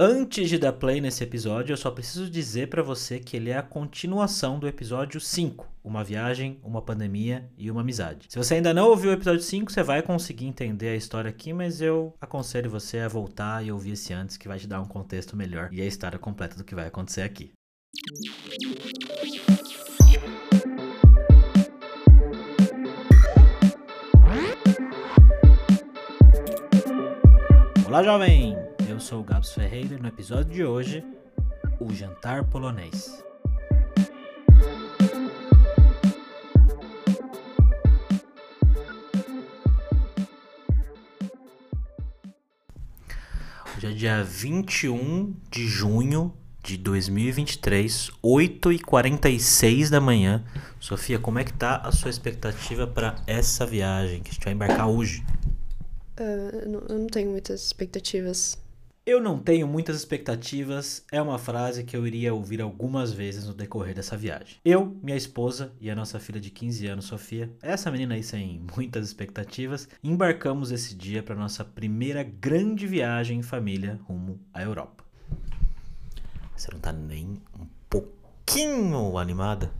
Antes de dar play nesse episódio, eu só preciso dizer para você que ele é a continuação do episódio 5, Uma viagem, uma pandemia e uma amizade. Se você ainda não ouviu o episódio 5, você vai conseguir entender a história aqui, mas eu aconselho você a voltar e ouvir esse antes que vai te dar um contexto melhor e a história completa do que vai acontecer aqui. Olá, jovem! Eu sou o Gabs Ferreira e no episódio de hoje, o jantar polonês. Hoje é dia 21 de junho de 2023, 8h46 da manhã. Sofia, como é que tá a sua expectativa para essa viagem que a gente vai embarcar hoje? Uh, eu, não, tenho muitas expectativas. Eu não tenho muitas expectativas é uma frase que eu iria ouvir algumas vezes no decorrer dessa viagem. Eu, minha esposa e a nossa filha de 15 anos, Sofia, essa menina aí sem muitas expectativas, embarcamos esse dia para nossa primeira grande viagem em família rumo à Europa. Você não tá nem um pouquinho animada?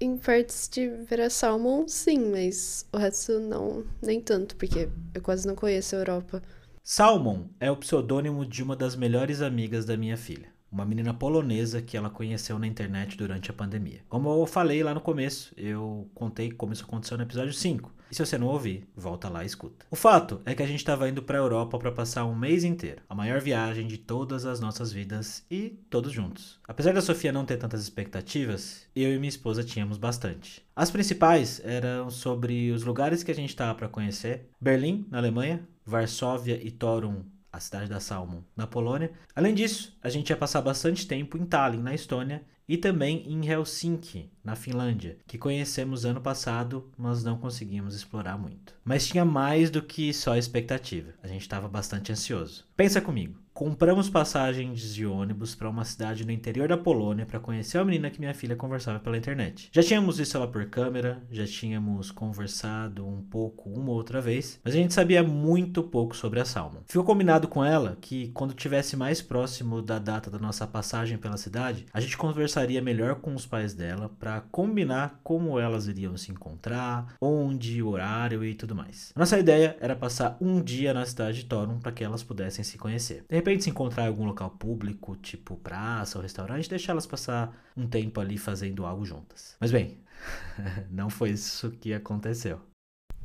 Em partes de ver a Salmon, sim, mas o resto não, nem tanto, porque eu quase não conheço a Europa. Salmon é o pseudônimo de uma das melhores amigas da minha filha, uma menina polonesa que ela conheceu na internet durante a pandemia. Como eu falei lá no começo, eu contei como isso aconteceu no episódio 5. E se você não ouvir, volta lá e escuta. O fato é que a gente estava indo para a Europa para passar um mês inteiro, a maior viagem de todas as nossas vidas e todos juntos. Apesar da Sofia não ter tantas expectativas, eu e minha esposa tínhamos bastante. As principais eram sobre os lugares que a gente estava para conhecer: Berlim, na Alemanha, Varsóvia e Torun, a cidade da Salmon, na Polônia. Além disso, a gente ia passar bastante tempo em Tallinn, na Estônia, e também em Helsinki, na Finlândia, que conhecemos ano passado, mas não conseguimos explorar muito. Mas tinha mais do que só expectativa. A gente estava bastante ansioso. Pensa comigo. Compramos passagens de ônibus para uma cidade no interior da Polônia para conhecer a menina que minha filha conversava pela internet. Já tínhamos visto ela por câmera, já tínhamos conversado um pouco uma outra vez, mas a gente sabia muito pouco sobre a Salma. Ficou combinado com ela que quando tivesse mais próximo da data da nossa passagem pela cidade, a gente conversaria melhor com os pais dela para combinar como elas iriam se encontrar, onde, horário e tudo mais. Nossa ideia era passar um dia na cidade de Torun para que elas pudessem se conhecer. De repente repente se encontrar em algum local público, tipo praça ou restaurante, deixar elas passar um tempo ali fazendo algo juntas. Mas bem, não foi isso que aconteceu.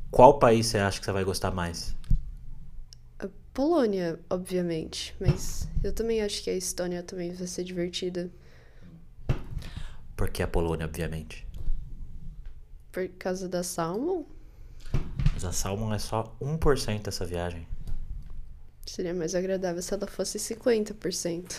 Qual país você acha que você vai gostar mais? A Polônia, obviamente, mas eu também acho que a Estônia também vai ser divertida. Por que a Polônia, obviamente? Por causa da Salmon? Mas a Salmon é só 1% dessa viagem. Seria mais agradável se ela fosse 50%.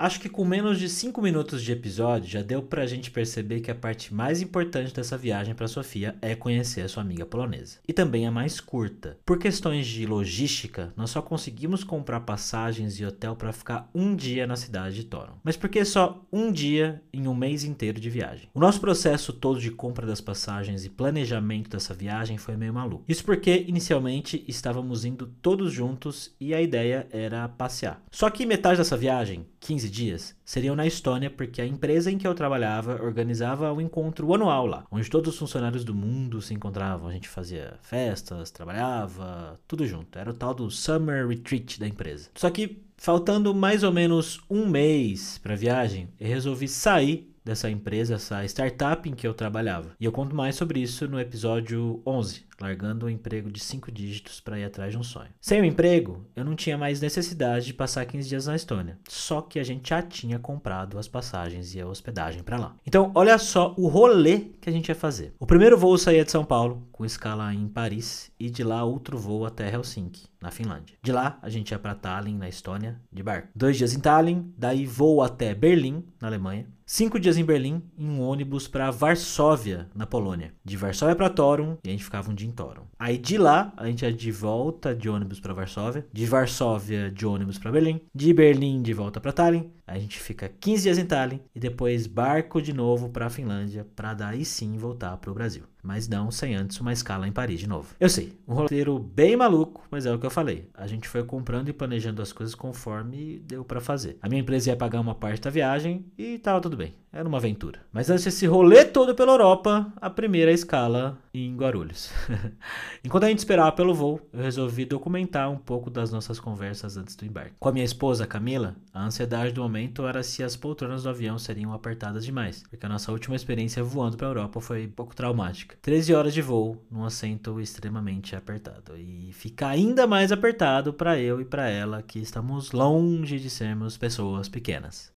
Acho que com menos de 5 minutos de episódio já deu pra gente perceber que a parte mais importante dessa viagem para Sofia é conhecer a sua amiga polonesa. E também a mais curta. Por questões de logística, nós só conseguimos comprar passagens e hotel para ficar um dia na cidade de Toron. Mas por que só um dia em um mês inteiro de viagem? O nosso processo todo de compra das passagens e planejamento dessa viagem foi meio maluco. Isso porque inicialmente estávamos indo todos juntos e a ideia era passear. Só que metade dessa viagem, 15 dias seriam na Estônia, porque a empresa em que eu trabalhava organizava um encontro anual lá, onde todos os funcionários do mundo se encontravam. A gente fazia festas, trabalhava, tudo junto. Era o tal do Summer Retreat da empresa. Só que faltando mais ou menos um mês para a viagem, eu resolvi sair dessa empresa, essa startup em que eu trabalhava. E eu conto mais sobre isso no episódio 11, largando um emprego de 5 dígitos para ir atrás de um sonho. Sem o emprego, eu não tinha mais necessidade de passar 15 dias na Estônia, só que a gente já tinha comprado as passagens e a hospedagem para lá. Então, olha só o rolê que a gente ia fazer. O primeiro voo saía de São Paulo, com escala em Paris, e de lá outro voo até Helsinki, na Finlândia. De lá, a gente ia para Tallinn, na Estônia, de barco. Dois dias em Tallinn, daí voo até Berlim, na Alemanha. Cinco dias em Berlim, em um ônibus para Varsóvia, na Polônia. De Varsóvia para Torun, e a gente ficava um dia em Torun. Aí de lá, a gente ia de volta de ônibus para Varsóvia. De Varsóvia, de ônibus para Berlim. De Berlim, de volta para Tallinn. A gente fica 15 dias em Tallinn e depois barco de novo para a Finlândia para daí sim voltar para o Brasil mas não sem antes uma escala em Paris de novo. Eu sei, um roteiro bem maluco, mas é o que eu falei. A gente foi comprando e planejando as coisas conforme deu para fazer. A minha empresa ia pagar uma parte da viagem e tava tudo bem. Era uma aventura. Mas antes desse rolê todo pela Europa, a primeira escala em Guarulhos. Enquanto a gente esperava pelo voo, eu resolvi documentar um pouco das nossas conversas antes do embarque. Com a minha esposa, Camila, a ansiedade do momento era se as poltronas do avião seriam apertadas demais, porque a nossa última experiência voando para a Europa foi um pouco traumática. 13 horas de voo num assento extremamente apertado. E fica ainda mais apertado para eu e para ela, que estamos longe de sermos pessoas pequenas.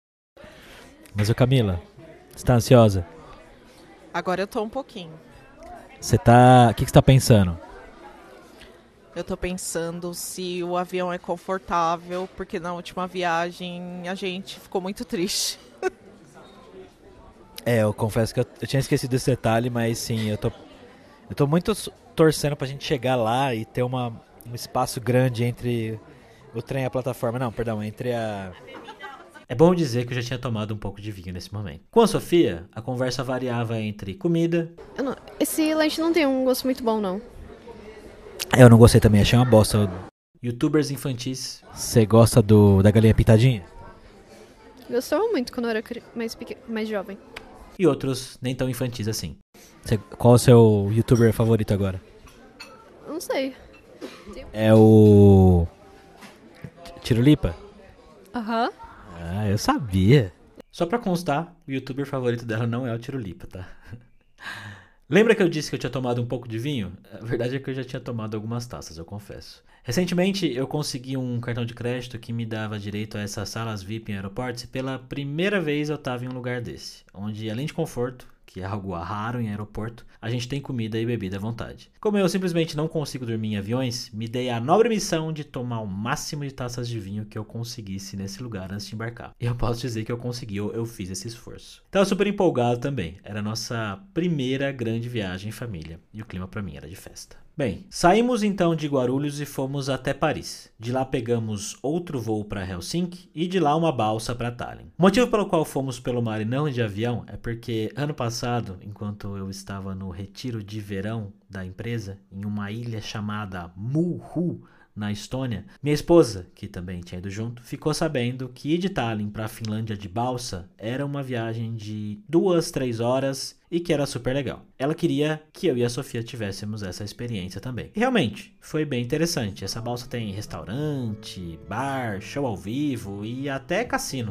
Mas o Camila, você tá ansiosa? Agora eu tô um pouquinho. Você tá. O que, que você tá pensando? Eu tô pensando se o avião é confortável, porque na última viagem a gente ficou muito triste. É, eu confesso que eu, eu, tinha esquecido desse detalhe, mas sim, eu tô, eu tô muito torcendo pra gente chegar lá e ter uma, um espaço grande entre o trem e a plataforma. Não, perdão, entre a. É bom dizer que eu já tinha tomado um pouco de vinho nesse momento. Com a Sofia, a conversa variava entre comida. Não, esse lanche não tem um gosto muito bom, não. Eu não gostei também, achei uma bosta. Youtubers infantis. Você gosta do da galinha pintadinha? Gostava muito quando eu era mais, mais jovem e outros nem tão infantis assim. Você, qual é o seu youtuber favorito agora? Não sei. É o. Tirulipa? Aham. Uhum. Ah, eu sabia. Só pra constar, o youtuber favorito dela não é o Tirulipa, tá? Lembra que eu disse que eu tinha tomado um pouco de vinho? A verdade é que eu já tinha tomado algumas taças, eu confesso. Recentemente eu consegui um cartão de crédito que me dava direito a essas salas VIP em aeroportos e pela primeira vez eu estava em um lugar desse, onde além de conforto, que é algo raro em aeroporto, a gente tem comida e bebida à vontade. Como eu simplesmente não consigo dormir em aviões, me dei a nobre missão de tomar o máximo de taças de vinho que eu conseguisse nesse lugar antes de embarcar. E eu posso dizer que eu consegui, eu, eu fiz esse esforço. Tava super empolgado também. Era a nossa primeira grande viagem em família e o clima para mim era de festa. Bem, saímos então de Guarulhos e fomos até Paris. De lá pegamos outro voo para Helsinki e de lá uma balsa para Tallinn. O motivo pelo qual fomos pelo mar e não de avião é porque ano passado, enquanto eu estava no retiro de verão da empresa, em uma ilha chamada Mulhu, na Estônia, minha esposa, que também tinha ido junto, ficou sabendo que ir de Tallinn para a Finlândia de balsa era uma viagem de duas, três horas e que era super legal. Ela queria que eu e a Sofia tivéssemos essa experiência também. E realmente, foi bem interessante. Essa balsa tem restaurante, bar, show ao vivo e até cassino.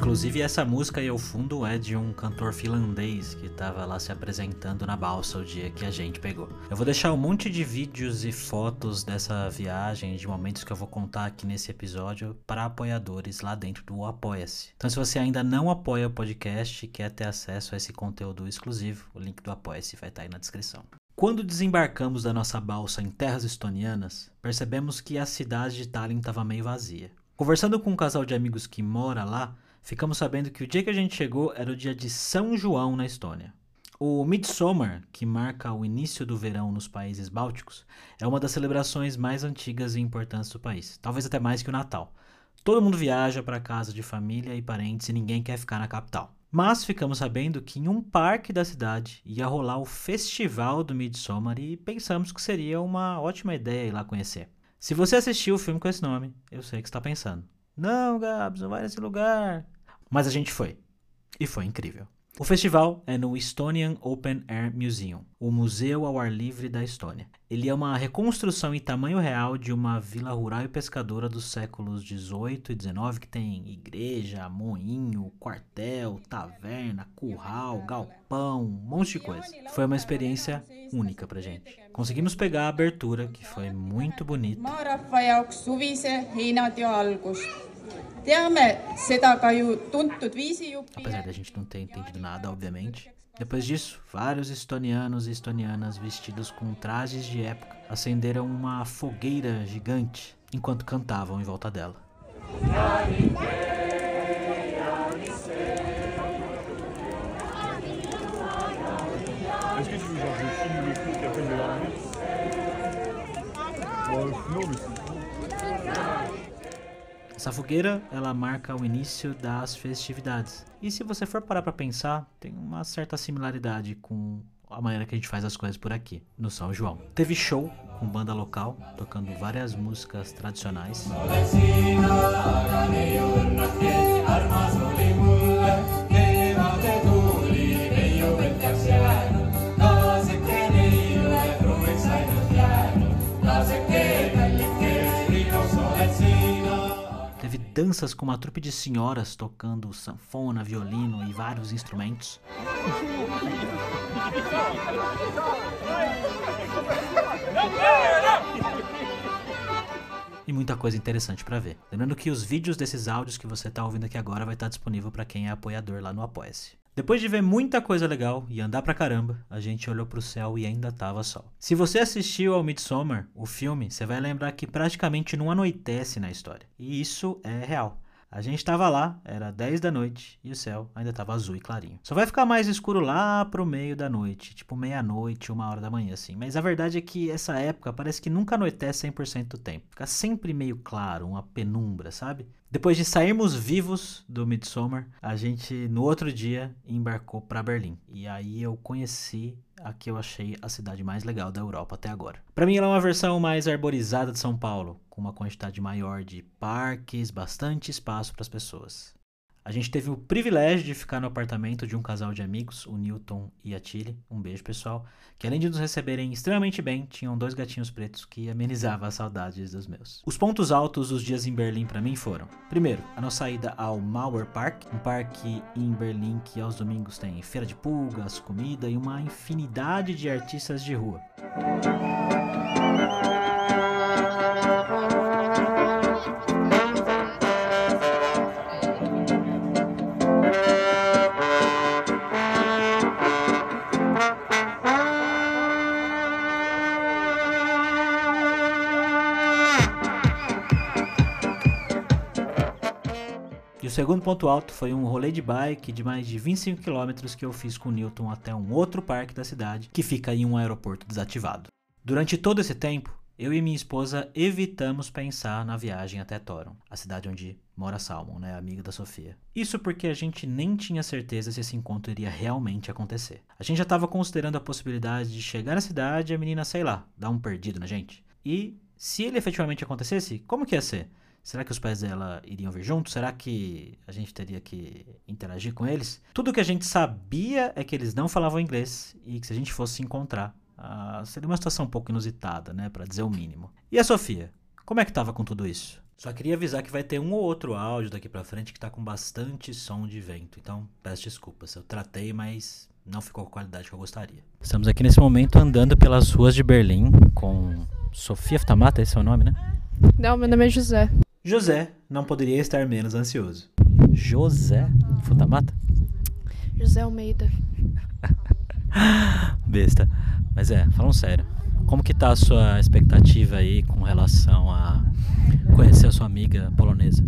Inclusive, essa música aí ao fundo é de um cantor finlandês que estava lá se apresentando na balsa o dia que a gente pegou. Eu vou deixar um monte de vídeos e fotos dessa viagem, de momentos que eu vou contar aqui nesse episódio para apoiadores lá dentro do Apoia-se. Então, se você ainda não apoia o podcast e quer ter acesso a esse conteúdo exclusivo, o link do Apoia-se vai estar aí na descrição. Quando desembarcamos da nossa balsa em terras estonianas, percebemos que a cidade de Tallinn estava meio vazia. Conversando com um casal de amigos que mora lá, ficamos sabendo que o dia que a gente chegou era o dia de São João na Estônia. O Midsummer, que marca o início do verão nos países bálticos, é uma das celebrações mais antigas e importantes do país, talvez até mais que o Natal. Todo mundo viaja para casa de família e parentes e ninguém quer ficar na capital. Mas ficamos sabendo que em um parque da cidade ia rolar o festival do Midsummer e pensamos que seria uma ótima ideia ir lá conhecer. Se você assistiu o filme com esse nome, eu sei que está pensando. Não, Gabs, não vai nesse lugar. Mas a gente foi. E foi incrível. O festival é no Estonian Open Air Museum, o museu ao ar livre da Estônia. Ele é uma reconstrução em tamanho real de uma vila rural e pescadora dos séculos 18 e 19 que tem igreja, moinho, quartel, taverna, curral, galpão, um monte de coisa. Foi uma experiência única pra gente. Conseguimos pegar a abertura, que foi muito bonita. Apesar da gente não ter entendido nada, obviamente. Depois disso, vários estonianos e estonianas vestidos com trajes de época acenderam uma fogueira gigante enquanto cantavam em volta dela. Essa fogueira, ela marca o início das festividades. E se você for parar para pensar, tem uma certa similaridade com a maneira que a gente faz as coisas por aqui, no São João. Teve show com banda local, tocando várias músicas tradicionais. Danças com uma trupe de senhoras tocando sanfona, violino e vários instrumentos. E muita coisa interessante para ver. Lembrando que os vídeos desses áudios que você está ouvindo aqui agora vai estar disponível para quem é apoiador lá no Apoia-se. Depois de ver muita coisa legal e andar pra caramba, a gente olhou pro céu e ainda tava sol. Se você assistiu ao Midsommar, o filme, você vai lembrar que praticamente não anoitece na história. E isso é real. A gente tava lá, era 10 da noite e o céu ainda tava azul e clarinho. Só vai ficar mais escuro lá pro meio da noite, tipo meia-noite, uma hora da manhã, assim. Mas a verdade é que essa época parece que nunca anoitece 100% do tempo. Fica sempre meio claro, uma penumbra, sabe? Depois de sairmos vivos do Midsommar, a gente no outro dia embarcou para Berlim. E aí eu conheci a que eu achei a cidade mais legal da Europa até agora. Para mim ela é uma versão mais arborizada de São Paulo, com uma quantidade maior de parques, bastante espaço para as pessoas. A gente teve o privilégio de ficar no apartamento de um casal de amigos, o Newton e a Tilly, um beijo pessoal, que além de nos receberem extremamente bem, tinham dois gatinhos pretos que amenizavam as saudades dos meus. Os pontos altos dos dias em Berlim para mim foram: primeiro, a nossa ida ao Mauer Park, um parque em Berlim que aos domingos tem feira de pulgas, comida e uma infinidade de artistas de rua. Segundo ponto alto foi um rolê de bike de mais de 25 km que eu fiz com o Newton até um outro parque da cidade, que fica em um aeroporto desativado. Durante todo esse tempo, eu e minha esposa evitamos pensar na viagem até Toron, a cidade onde mora Salmon, né, amiga da Sofia. Isso porque a gente nem tinha certeza se esse encontro iria realmente acontecer. A gente já estava considerando a possibilidade de chegar na cidade e a menina, sei lá, dar um perdido na gente. E se ele efetivamente acontecesse, como que ia ser? Será que os pais dela iriam vir juntos? Será que a gente teria que interagir com eles? Tudo que a gente sabia é que eles não falavam inglês e que se a gente fosse se encontrar, uh, seria uma situação um pouco inusitada, né, para dizer o mínimo. E a Sofia? Como é que tava com tudo isso? Só queria avisar que vai ter um ou outro áudio daqui para frente que tá com bastante som de vento, então peço desculpas. Eu tratei, mas não ficou com a qualidade que eu gostaria. Estamos aqui nesse momento andando pelas ruas de Berlim com Sofia Ftamata, esse é o nome, né? Não, meu nome é José. José não poderia estar menos ansioso. José Futamata? José Almeida. Besta. Mas é, falando sério. Como que tá a sua expectativa aí com relação a conhecer a sua amiga polonesa?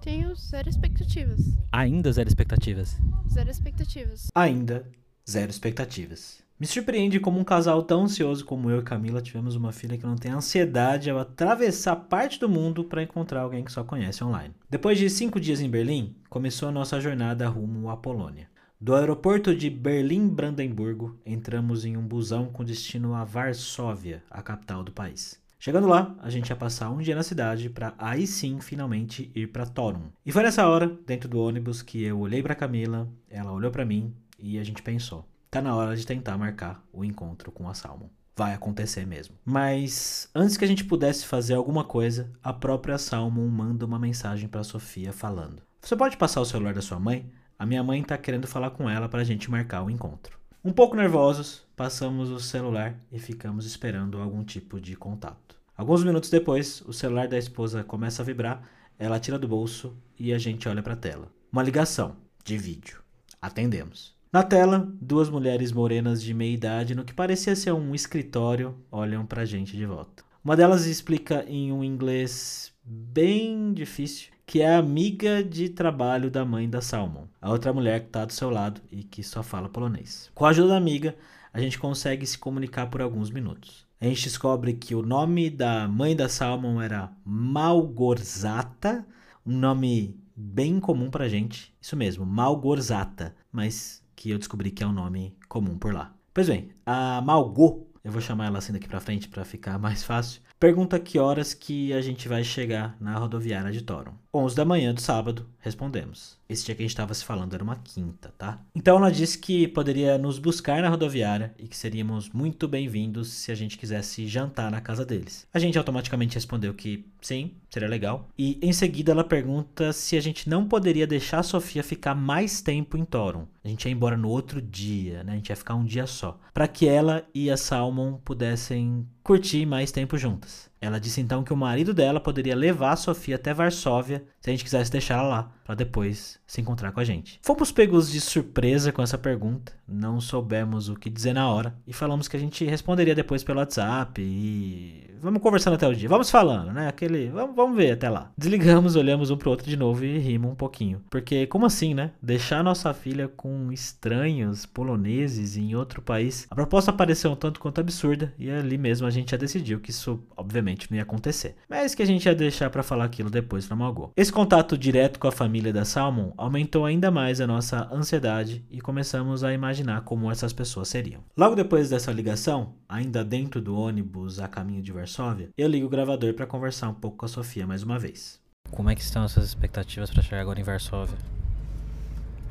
Tenho zero expectativas. Ainda zero expectativas? Zero expectativas. Ainda zero expectativas. Me surpreende como um casal tão ansioso como eu e Camila tivemos uma filha que não tem ansiedade ao atravessar parte do mundo para encontrar alguém que só conhece online. Depois de cinco dias em Berlim, começou a nossa jornada rumo à Polônia. Do aeroporto de Berlim-Brandemburgo, entramos em um busão com destino a Varsóvia, a capital do país. Chegando lá, a gente ia passar um dia na cidade para aí sim finalmente ir para Torun. E foi nessa hora, dentro do ônibus, que eu olhei para Camila, ela olhou para mim e a gente pensou: tá na hora de tentar marcar o encontro com a Salmon. Vai acontecer mesmo. Mas antes que a gente pudesse fazer alguma coisa, a própria Salmon manda uma mensagem para Sofia falando: Você pode passar o celular da sua mãe? A minha mãe tá querendo falar com ela para a gente marcar o encontro. Um pouco nervosos, passamos o celular e ficamos esperando algum tipo de contato. Alguns minutos depois, o celular da esposa começa a vibrar, ela tira do bolso e a gente olha para a tela. Uma ligação de vídeo. Atendemos. Na tela, duas mulheres morenas de meia idade, no que parecia ser um escritório, olham pra gente de volta. Uma delas explica em um inglês bem difícil que é amiga de trabalho da mãe da Salmon, a outra mulher que está do seu lado e que só fala polonês. Com a ajuda da amiga, a gente consegue se comunicar por alguns minutos. A gente descobre que o nome da mãe da Salmon era Malgorzata, Um nome bem comum pra gente, isso mesmo, Malgorzata, mas que eu descobri que é um nome comum por lá. Pois bem, a Malgo, eu vou chamar ela assim daqui pra frente para ficar mais fácil, pergunta que horas que a gente vai chegar na rodoviária de Toron. 11 da manhã do sábado, respondemos. Esse dia que a gente estava se falando era uma quinta, tá? Então ela disse que poderia nos buscar na rodoviária e que seríamos muito bem-vindos se a gente quisesse jantar na casa deles. A gente automaticamente respondeu que sim, seria legal. E em seguida ela pergunta se a gente não poderia deixar a Sofia ficar mais tempo em Toron. A gente ia embora no outro dia, né? A gente ia ficar um dia só. Para que ela e a Salmon pudessem curtir mais tempo juntas. Ela disse então que o marido dela poderia levar a Sofia até Varsóvia se a gente quisesse deixar ela lá, para depois se encontrar com a gente. Fomos pegos de surpresa com essa pergunta, não soubemos o que dizer na hora e falamos que a gente responderia depois pelo WhatsApp e vamos conversando até o dia, vamos falando, né? Aquele, vamos, vamos ver até lá. Desligamos, olhamos um pro outro de novo e rimos um pouquinho, porque como assim, né? Deixar nossa filha com estranhos poloneses em outro país. A proposta pareceu um tanto quanto absurda e ali mesmo a gente já decidiu que isso obviamente não ia acontecer, mas que a gente ia deixar para falar aquilo depois para Malgô. Esse contato direto com a família da Salmon aumentou ainda mais a nossa ansiedade e começamos a imaginar como essas pessoas seriam. Logo depois dessa ligação, ainda dentro do ônibus a caminho de Varsóvia, eu ligo o gravador para conversar um pouco com a Sofia mais uma vez. Como é que estão as suas expectativas para chegar agora em Varsóvia?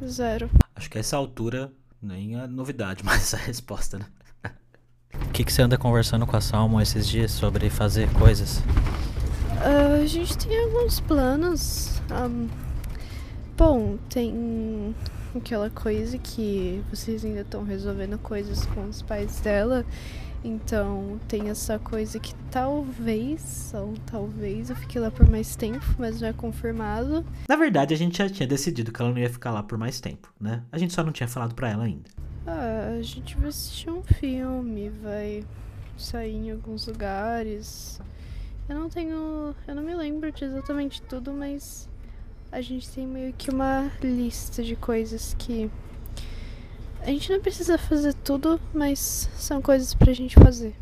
Zero. Acho que a essa altura nem a novidade, mas a resposta, né? O que, que você anda conversando com a Salmon esses dias sobre fazer coisas? Ah, a gente tem alguns planos. Ahm, bom, tem aquela coisa que vocês ainda estão resolvendo coisas com os pais dela. Então tem essa coisa que talvez, ou talvez eu fique lá por mais tempo, mas não é confirmado. Na verdade, a gente já tinha decidido que ela não ia ficar lá por mais tempo, né? A gente só não tinha falado pra ela ainda. Ah, a gente vai assistir um filme, vai sair em alguns lugares. Eu não tenho. Eu não me lembro de exatamente tudo, mas a gente tem meio que uma lista de coisas que. A gente não precisa fazer tudo, mas são coisas pra gente fazer.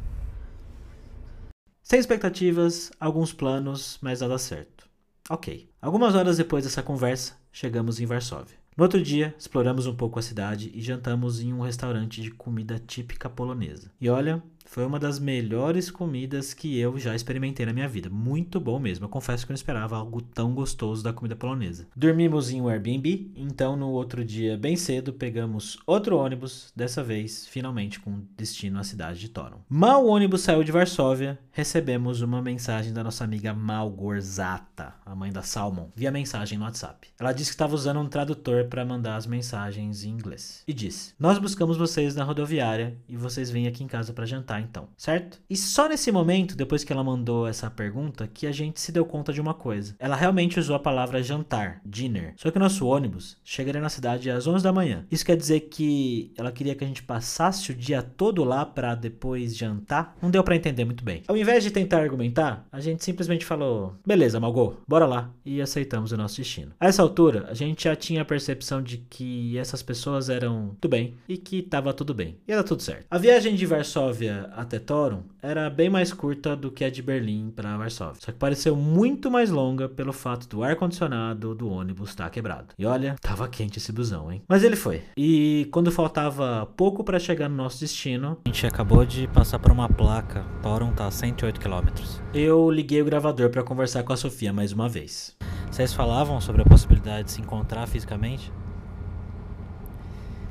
Sem expectativas, alguns planos, mas nada certo. Ok. Algumas horas depois dessa conversa, chegamos em Varsóvia. No outro dia, exploramos um pouco a cidade e jantamos em um restaurante de comida típica polonesa. E olha, foi uma das melhores comidas que eu já experimentei na minha vida. Muito bom mesmo. Eu confesso que eu não esperava algo tão gostoso da comida polonesa. Dormimos em um Airbnb, então no outro dia, bem cedo, pegamos outro ônibus, dessa vez, finalmente com destino à cidade de Toron. Mal o ônibus saiu de Varsóvia, recebemos uma mensagem da nossa amiga Malgorzata, a mãe da Salmon, via mensagem no WhatsApp. Ela disse que estava usando um tradutor para mandar as mensagens em inglês. E disse: Nós buscamos vocês na rodoviária e vocês vêm aqui em casa para jantar então, certo? E só nesse momento, depois que ela mandou essa pergunta, que a gente se deu conta de uma coisa. Ela realmente usou a palavra jantar, dinner. Só que o nosso ônibus chegaria na cidade às 11 da manhã. Isso quer dizer que ela queria que a gente passasse o dia todo lá para depois jantar? Não deu para entender muito bem. Ao invés de tentar argumentar, a gente simplesmente falou: "Beleza, Malgô, bora lá" e aceitamos o nosso destino. A essa altura, a gente já tinha a percepção de que essas pessoas eram tudo bem e que tava tudo bem. E era tudo certo. A viagem de Varsóvia até Toron era bem mais curta do que a de Berlim para Varsóvia. Só que pareceu muito mais longa pelo fato do ar-condicionado do ônibus estar quebrado. E olha, tava quente esse busão, hein? Mas ele foi. E quando faltava pouco para chegar no nosso destino, A gente acabou de passar por uma placa. Toron tá a 108 km. eu liguei o gravador para conversar com a Sofia mais uma vez. Vocês falavam sobre a possibilidade de se encontrar fisicamente?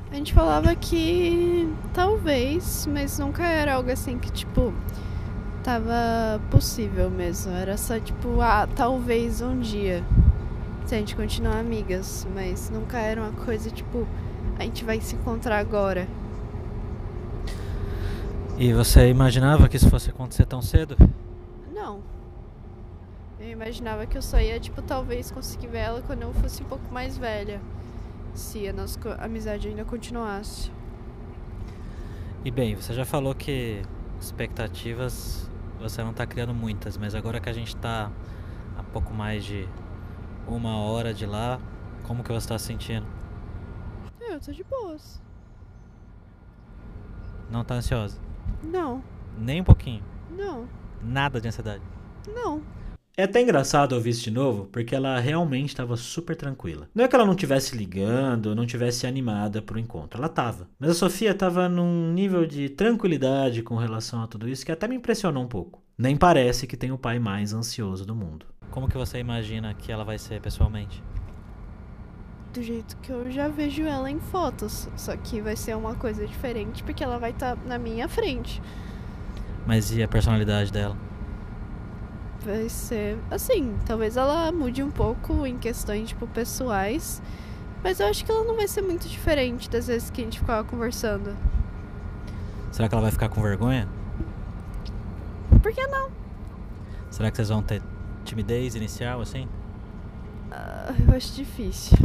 A gente falava que talvez, mas nunca era algo assim que, tipo, tava possível mesmo. Era só, tipo, ah, talvez um dia. Se a gente continuar amigas. Mas nunca era uma coisa, tipo, a gente vai se encontrar agora. E você imaginava que isso fosse acontecer tão cedo? Não. Eu imaginava que eu só ia, tipo, talvez conseguir ver ela quando eu fosse um pouco mais velha. Se a nossa amizade ainda continuasse. E bem, você já falou que expectativas você não tá criando muitas, mas agora que a gente tá a pouco mais de uma hora de lá, como que você tá se sentindo? É, Eu tô de boas. Não tá ansiosa? Não, Nem um pouquinho. não, Nada de ansiedade. não. É até engraçado ouvir isso de novo, porque ela realmente estava super tranquila. Não é que ela não tivesse ligando, não tivesse animada pro encontro, ela tava. Mas a Sofia tava num nível de tranquilidade com relação a tudo isso que até me impressionou um pouco. Nem parece que tem o pai mais ansioso do mundo. Como que você imagina que ela vai ser pessoalmente? Do jeito que eu já vejo ela em fotos. Só que vai ser uma coisa diferente porque ela vai estar na minha frente. Mas e a personalidade dela? Vai ser assim, talvez ela mude um pouco em questões tipo pessoais, mas eu acho que ela não vai ser muito diferente das vezes que a gente ficava conversando. Será que ela vai ficar com vergonha? Por que não? Será que vocês vão ter timidez inicial assim? Ah, eu acho difícil.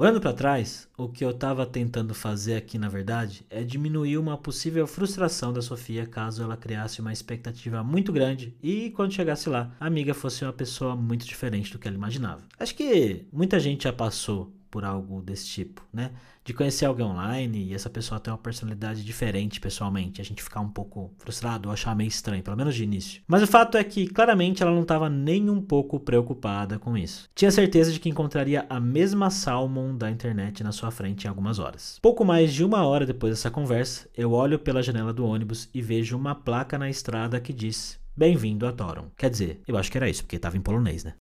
Olhando para trás, o que eu estava tentando fazer aqui, na verdade, é diminuir uma possível frustração da Sofia caso ela criasse uma expectativa muito grande e quando chegasse lá, a amiga fosse uma pessoa muito diferente do que ela imaginava. Acho que muita gente já passou por algo desse tipo, né? De conhecer alguém online e essa pessoa ter uma personalidade diferente pessoalmente, a gente ficar um pouco frustrado ou achar meio estranho, pelo menos de início. Mas o fato é que claramente ela não estava nem um pouco preocupada com isso. Tinha certeza de que encontraria a mesma Salmon da internet na sua frente em algumas horas. Pouco mais de uma hora depois dessa conversa, eu olho pela janela do ônibus e vejo uma placa na estrada que diz Bem-vindo a Toron. Quer dizer, eu acho que era isso, porque estava em polonês, né?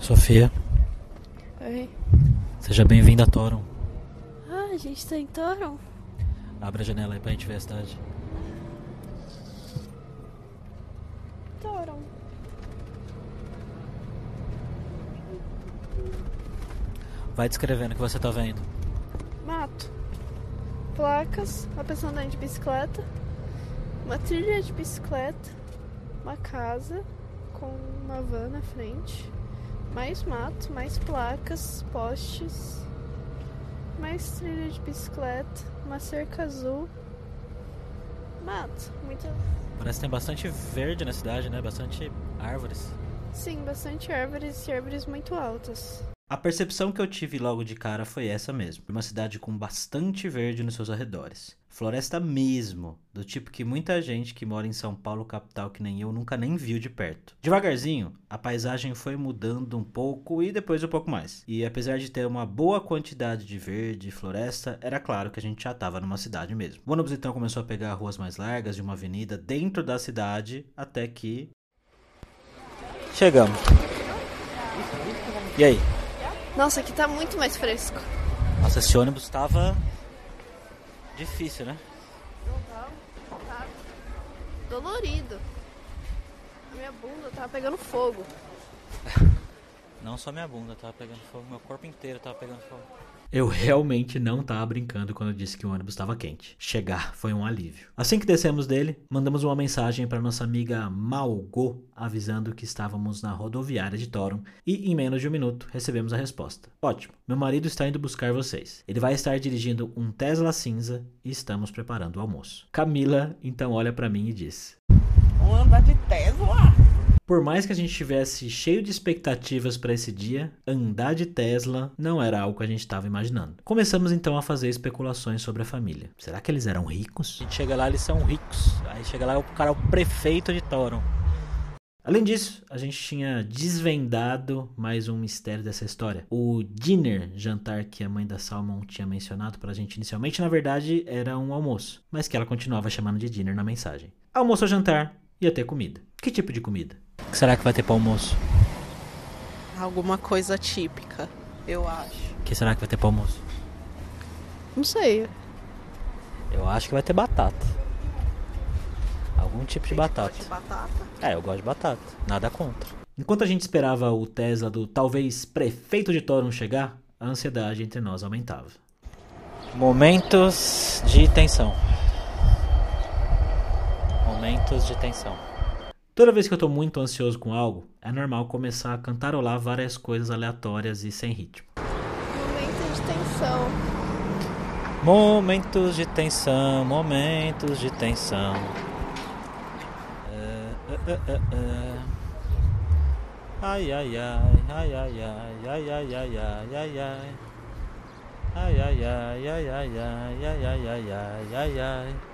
Sofia, Oi. seja bem-vinda a Toron. Ah, a gente tá em Toron? Abre a janela aí pra gente ver a cidade. Toron. Vai descrevendo o que você tá vendo. Mato. Placas, uma pessoa andando de bicicleta, uma trilha de bicicleta, uma casa com uma van na frente, mais mato, mais placas, postes, mais trilha de bicicleta, uma cerca azul, mato, muita. Parece que tem bastante verde na cidade, né? Bastante árvores. Sim, bastante árvores e árvores muito altas. A percepção que eu tive logo de cara foi essa mesmo. Uma cidade com bastante verde nos seus arredores. Floresta mesmo, do tipo que muita gente que mora em São Paulo, capital, que nem eu, nunca nem viu de perto. Devagarzinho, a paisagem foi mudando um pouco e depois um pouco mais. E apesar de ter uma boa quantidade de verde e floresta, era claro que a gente já estava numa cidade mesmo. O ônibus então começou a pegar ruas mais largas de uma avenida dentro da cidade, até que Chegamos. E aí? Nossa, aqui tá muito mais fresco. Nossa, esse ônibus tava difícil, né? Não tá, dolorido. A minha bunda tava pegando fogo. Não só minha bunda tava pegando fogo, meu corpo inteiro tava pegando fogo. Eu realmente não tava brincando quando eu disse que o ônibus estava quente. Chegar foi um alívio. Assim que descemos dele, mandamos uma mensagem para nossa amiga Malgo, avisando que estávamos na rodoviária de Toron, e em menos de um minuto recebemos a resposta. Ótimo, meu marido está indo buscar vocês. Ele vai estar dirigindo um Tesla cinza e estamos preparando o almoço. Camila então olha para mim e diz: Vamos andar de Tesla? Por mais que a gente estivesse cheio de expectativas para esse dia, andar de Tesla não era algo que a gente estava imaginando. Começamos então a fazer especulações sobre a família. Será que eles eram ricos? A gente chega lá, eles são ricos. Aí chega lá, o cara é o prefeito de Toron. Além disso, a gente tinha desvendado mais um mistério dessa história. O dinner, jantar que a mãe da Salmon tinha mencionado pra gente inicialmente, na verdade era um almoço, mas que ela continuava chamando de dinner na mensagem. Almoço ou jantar ia ter comida. Que tipo de comida? O que será que vai ter para almoço? Alguma coisa típica, eu acho. O que será que vai ter para almoço? Não sei. Eu acho que vai ter batata. Algum tipo de batata. De batata? É, eu gosto de batata. Nada contra. Enquanto a gente esperava o Tesla do talvez prefeito de Toron chegar, a ansiedade entre nós aumentava. Momentos de tensão. Momentos de tensão. Toda vez que eu tô muito ansioso com algo, é normal começar a cantarolar várias coisas aleatórias e sem ritmo. Momento de tensão. Momentos de tensão, momentos de tensão. É, é, é, é, é. Ai, ai, ai, ai, ai, ai, ai, ai, ai, ai, ai, ai. Ai, ai, ai, ai, ai, ai, ai, ai, ai, ai, ai, ai.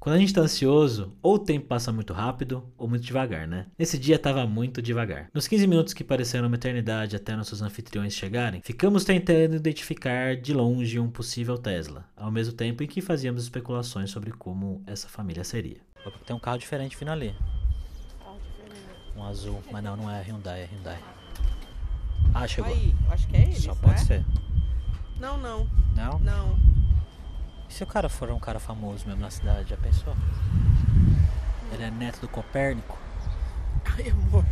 Quando a gente tá ansioso, ou o tempo passa muito rápido ou muito devagar, né? Nesse dia tava muito devagar. Nos 15 minutos que pareceram uma eternidade até nossos anfitriões chegarem, ficamos tentando identificar de longe um possível Tesla, ao mesmo tempo em que fazíamos especulações sobre como essa família seria. Tem um carro diferente vindo ali. Um azul, mas não, não é Hyundai, é Hyundai. Ah, chegou. Aí, acho que é ele. Só pode né? ser. Não, não. Não? Não. E se o cara for um cara famoso mesmo na cidade, já pensou? Ele é neto do Copérnico? Ai, amor.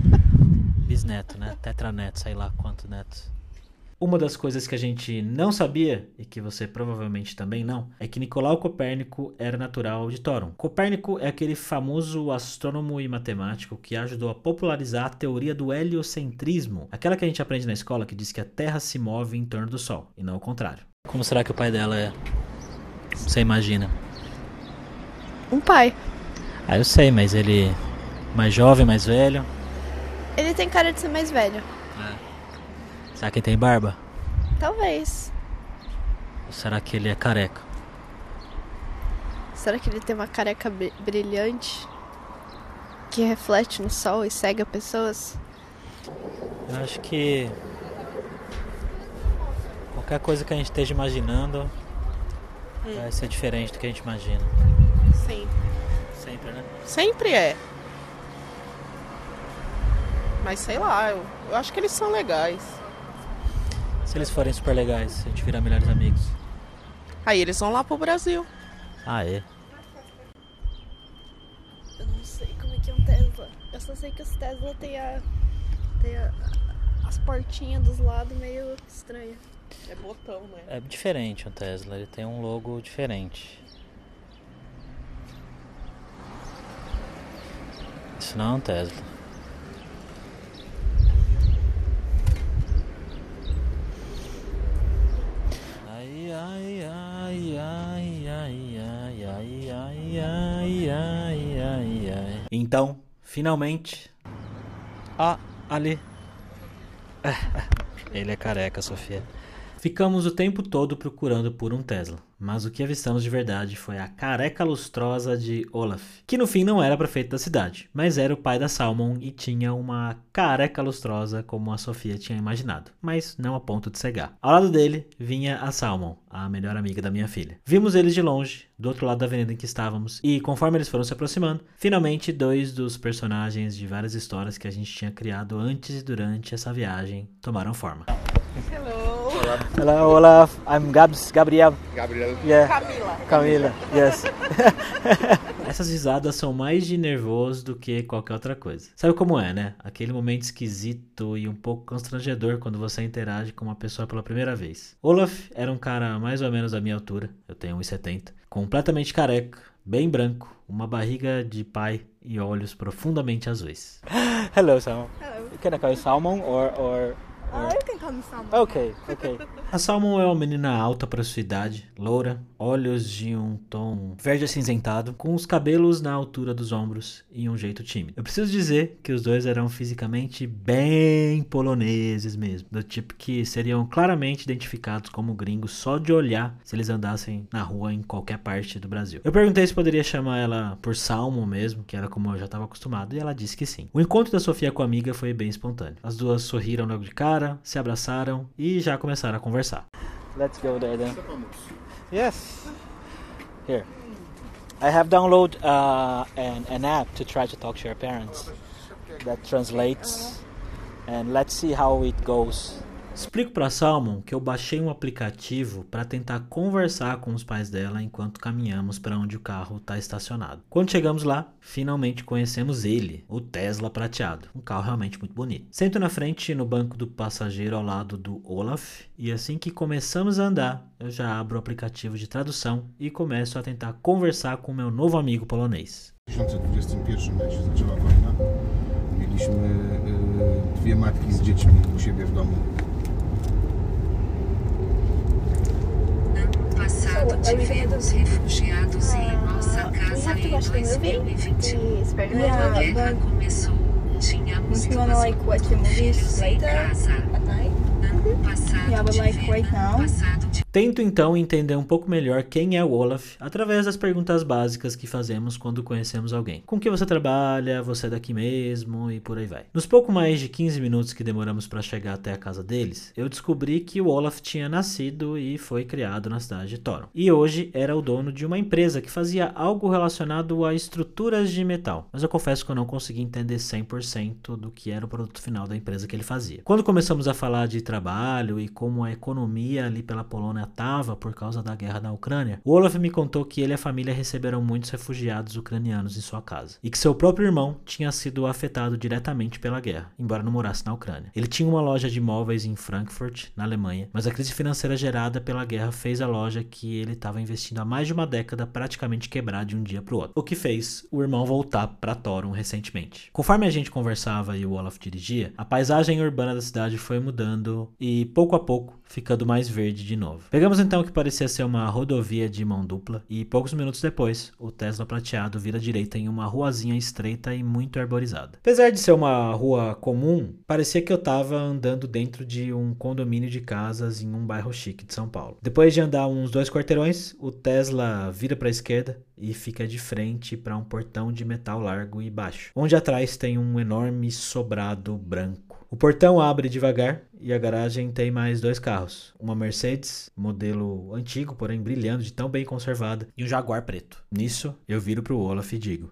Bisneto, né? Tetraneto, sei lá quantos netos. Uma das coisas que a gente não sabia, e que você provavelmente também não, é que Nicolau Copérnico era natural de Toron. Copérnico é aquele famoso astrônomo e matemático que ajudou a popularizar a teoria do heliocentrismo, aquela que a gente aprende na escola que diz que a Terra se move em torno do Sol, e não o contrário. Como será que o pai dela é? Você imagina? Um pai. Ah, eu sei, mas ele. Mais jovem, mais velho? Ele tem cara de ser mais velho. Será que ele tem barba? Talvez. Ou será que ele é careca? Será que ele tem uma careca bri- brilhante? Que reflete no sol e cega pessoas? Eu acho que. Qualquer coisa que a gente esteja imaginando vai ser diferente do que a gente imagina. Sim. Sempre, né? Sempre é. Mas sei lá, eu, eu acho que eles são legais. Se eles forem super legais, a gente virar melhores amigos. Aí eles vão lá pro Brasil. Ah, é? Eu não sei como é que é um Tesla. Eu só sei que os Tesla tem a. tem a, as portinhas dos lados meio estranhas. É botão, né? É diferente um Tesla, ele tem um logo diferente. Isso não é um Tesla. Ai, ai, ai, ai, ai, ai, ai, ai, ai, ai, ai, ai. Então, finalmente, Ah, ali. Ele é careca, Sofia. Ficamos o tempo todo procurando por um Tesla. Mas o que avistamos de verdade foi a careca lustrosa de Olaf, que no fim não era prefeito da cidade, mas era o pai da Salmon e tinha uma careca lustrosa como a Sofia tinha imaginado, mas não a ponto de cegar. Ao lado dele vinha a Salmon, a melhor amiga da minha filha. Vimos eles de longe, do outro lado da avenida em que estávamos, e conforme eles foram se aproximando, finalmente dois dos personagens de várias histórias que a gente tinha criado antes e durante essa viagem tomaram forma. Hello. Hello, Olaf. I'm Gabs, Gabriel. Gabriel. Yeah, Camila. Camila. Yes. Essas risadas são mais de nervoso do que qualquer outra coisa. Sabe como é, né? Aquele momento esquisito e um pouco constrangedor quando você interage com uma pessoa pela primeira vez. Olaf era um cara mais ou menos da minha altura, eu tenho 1,70, completamente careca, bem branco, uma barriga de pai e olhos profundamente azuis. Hello, Salmon. Hello. Can I call you Salmon or or? or... Oh, you can call me Salma. Okay, okay. A Salmon é uma menina alta para sua idade, loura, olhos de um tom verde acinzentado, com os cabelos na altura dos ombros e um jeito tímido. Eu preciso dizer que os dois eram fisicamente bem poloneses mesmo, do tipo que seriam claramente identificados como gringos só de olhar se eles andassem na rua em qualquer parte do Brasil. Eu perguntei se poderia chamar ela por Salmon mesmo, que era como eu já estava acostumado, e ela disse que sim. O encontro da Sofia com a amiga foi bem espontâneo. As duas sorriram logo de cara, se abraçaram e já começaram a conversar. Let's go there then. Yes. Here. I have downloaded uh, an, an app to try to talk to your parents that translates and let's see how it goes. Explico pra Salmon que eu baixei um aplicativo para tentar conversar com os pais dela enquanto caminhamos para onde o carro está estacionado. Quando chegamos lá, finalmente conhecemos ele, o Tesla prateado, um carro realmente muito bonito. Sento na frente no banco do passageiro ao lado do Olaf e assim que começamos a andar, eu já abro o aplicativo de tradução e começo a tentar conversar com meu novo amigo polonês. W 2021, jak się zaczęła wojna, mieliśmy dwie matki z dziećmi u siebie w domu. passado tivemos refugiados em nossa casa em 2020. Quando a guerra começou, tínhamos duas filhos em casa. Ano passado tivemos... Tento então entender um pouco melhor quem é o Olaf através das perguntas básicas que fazemos quando conhecemos alguém. Com que você trabalha, você é daqui mesmo e por aí vai. Nos pouco mais de 15 minutos que demoramos para chegar até a casa deles, eu descobri que o Olaf tinha nascido e foi criado na cidade de Thoron. E hoje era o dono de uma empresa que fazia algo relacionado a estruturas de metal. Mas eu confesso que eu não consegui entender 100% do que era o produto final da empresa que ele fazia. Quando começamos a falar de trabalho e como a economia ali pela Polônia estava por causa da guerra na Ucrânia, Olaf me contou que ele e a família receberam muitos refugiados ucranianos em sua casa e que seu próprio irmão tinha sido afetado diretamente pela guerra, embora não morasse na Ucrânia. Ele tinha uma loja de imóveis em Frankfurt, na Alemanha, mas a crise financeira gerada pela guerra fez a loja que ele estava investindo há mais de uma década praticamente quebrar de um dia para o outro, o que fez o irmão voltar para Thoron recentemente. Conforme a gente conversava e o Olaf dirigia, a paisagem urbana da cidade foi mudando e pouco a pouco ficando mais verde de novo. Pegamos então o que parecia ser uma rodovia de mão dupla e poucos minutos depois, o Tesla prateado vira direita em uma ruazinha estreita e muito arborizada. Apesar de ser uma rua comum, parecia que eu estava andando dentro de um condomínio de casas em um bairro chique de São Paulo. Depois de andar uns dois quarteirões, o Tesla vira para a esquerda e fica de frente para um portão de metal largo e baixo, onde atrás tem um enorme sobrado branco. O portão abre devagar e a garagem tem mais dois carros. Uma Mercedes, modelo antigo, porém brilhando, de tão bem conservada, e um Jaguar preto. Nisso, eu viro pro Olaf e digo: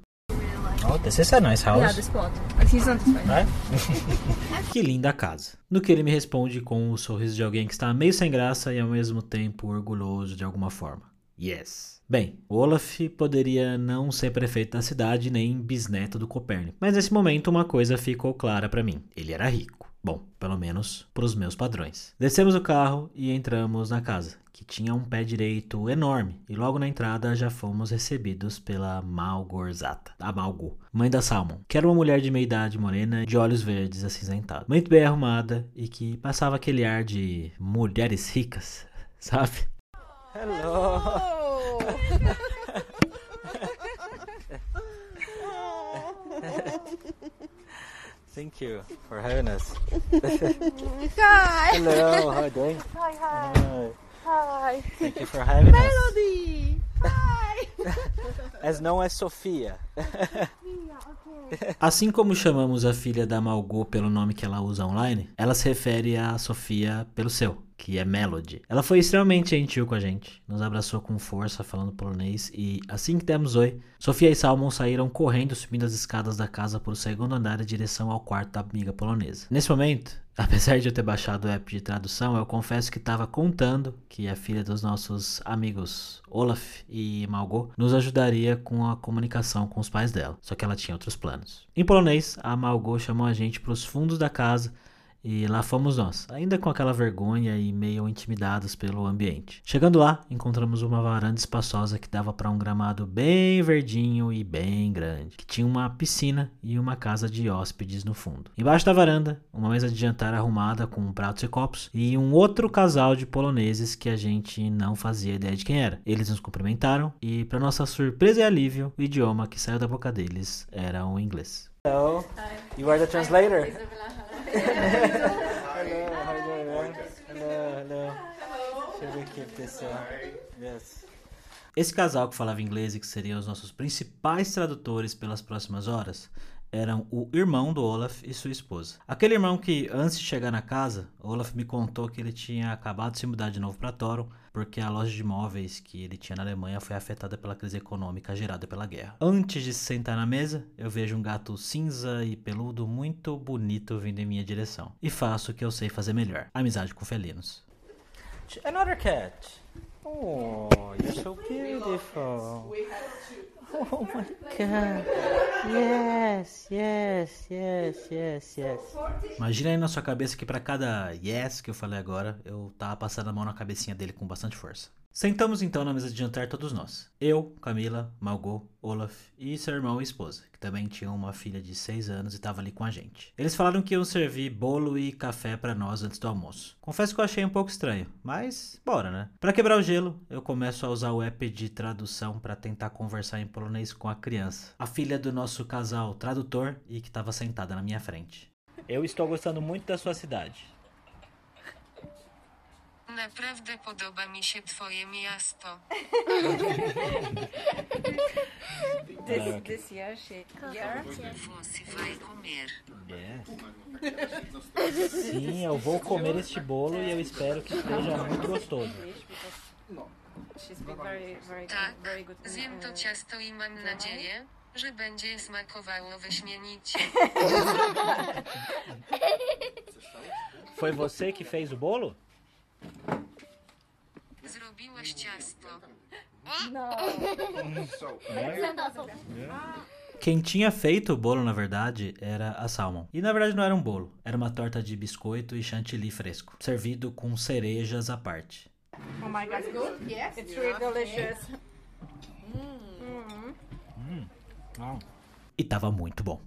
Oh, this is a nice house. Yeah, this plot. He's this. Que linda casa. No que ele me responde com o sorriso de alguém que está meio sem graça e ao mesmo tempo orgulhoso de alguma forma. Yes. Bem, Olaf poderia não ser prefeito da cidade nem bisneto do Copérnico, mas nesse momento uma coisa ficou clara para mim: ele era rico. Bom, pelo menos para os meus padrões. Descemos o carro e entramos na casa, que tinha um pé direito enorme, e logo na entrada já fomos recebidos pela Malgorzata, a Malgo, mãe da Salmon, que era uma mulher de meia idade morena, de olhos verdes acinzentados, muito bem arrumada e que passava aquele ar de mulheres ricas, sabe? Hello. Thank you for having us. Hi. Hello, how are you doing? Hi, hi. Hi. Hi. Thank you for having us. Melody. Hi. As known as Sofia. Assim como chamamos a filha da Malgo pelo nome que ela usa online, ela se refere a Sofia pelo seu, que é Melody. Ela foi extremamente gentil com a gente, nos abraçou com força falando polonês e assim que demos oi, Sofia e Salmon saíram correndo subindo as escadas da casa para o segundo andar em direção ao quarto da amiga polonesa. Nesse momento, apesar de eu ter baixado o app de tradução, eu confesso que estava contando que a filha dos nossos amigos Olaf e Malgo nos ajudaria com a comunicação com os pais dela, só que ela tinha outros planos. Em polonês, a Malgo chamou a gente para os fundos da casa e lá fomos nós, ainda com aquela vergonha e meio intimidados pelo ambiente. Chegando lá, encontramos uma varanda espaçosa que dava para um gramado bem verdinho e bem grande, que tinha uma piscina e uma casa de hóspedes no fundo. Embaixo da varanda, uma mesa de jantar arrumada com pratos e copos e um outro casal de poloneses que a gente não fazia ideia de quem era. Eles nos cumprimentaram e, para nossa surpresa e alívio, o idioma que saiu da boca deles era o inglês. Hello. You are the translator. Hello, man? Hello, hello. Should we keep this? Uh, yes. Esse casal que falava inglês e que seriam os nossos principais tradutores pelas próximas horas eram o irmão do Olaf e sua esposa. Aquele irmão que, antes de chegar na casa, Olaf me contou que ele tinha acabado de se mudar de novo para Thoron porque a loja de imóveis que ele tinha na Alemanha foi afetada pela crise econômica gerada pela guerra. Antes de se sentar na mesa, eu vejo um gato cinza e peludo muito bonito vindo em minha direção. E faço o que eu sei fazer melhor: amizade com felinos. Another cat. Oh, you're so beautiful. Oh my god. Yes, yes, yes, yes, yes. Imagina aí na sua cabeça que para cada yes que eu falei agora, eu tava passando a mão na cabecinha dele com bastante força. Sentamos então na mesa de jantar todos nós. Eu, Camila, Malgo, Olaf e seu irmão e esposa, que também tinham uma filha de 6 anos e estava ali com a gente. Eles falaram que iam servir bolo e café para nós antes do almoço. Confesso que eu achei um pouco estranho, mas bora, né? Para quebrar o gelo, eu começo a usar o app de tradução para tentar conversar em polonês com a criança, a filha do nosso casal tradutor e que estava sentada na minha frente. Eu estou gostando muito da sua cidade. Naprawdę podoba mi się twoje miasto. This, this year, she, year. Você vai comer. Sim, eu vou comer este bolo e eu espero que esteja muito gostoso. Very, very Tak, good, very good. zjem to uh, ciasto i mam nadzieję, że będzie smakowało wyśmienicie. Foi você que fez o bolo? Ciasto. Quem tinha feito o bolo, na verdade, era a Salmon. E na verdade não era um bolo, era uma torta de biscoito e chantilly fresco, servido com cerejas à parte. Oh my God, it's good. Yes, it's really delicious. E tava muito bom.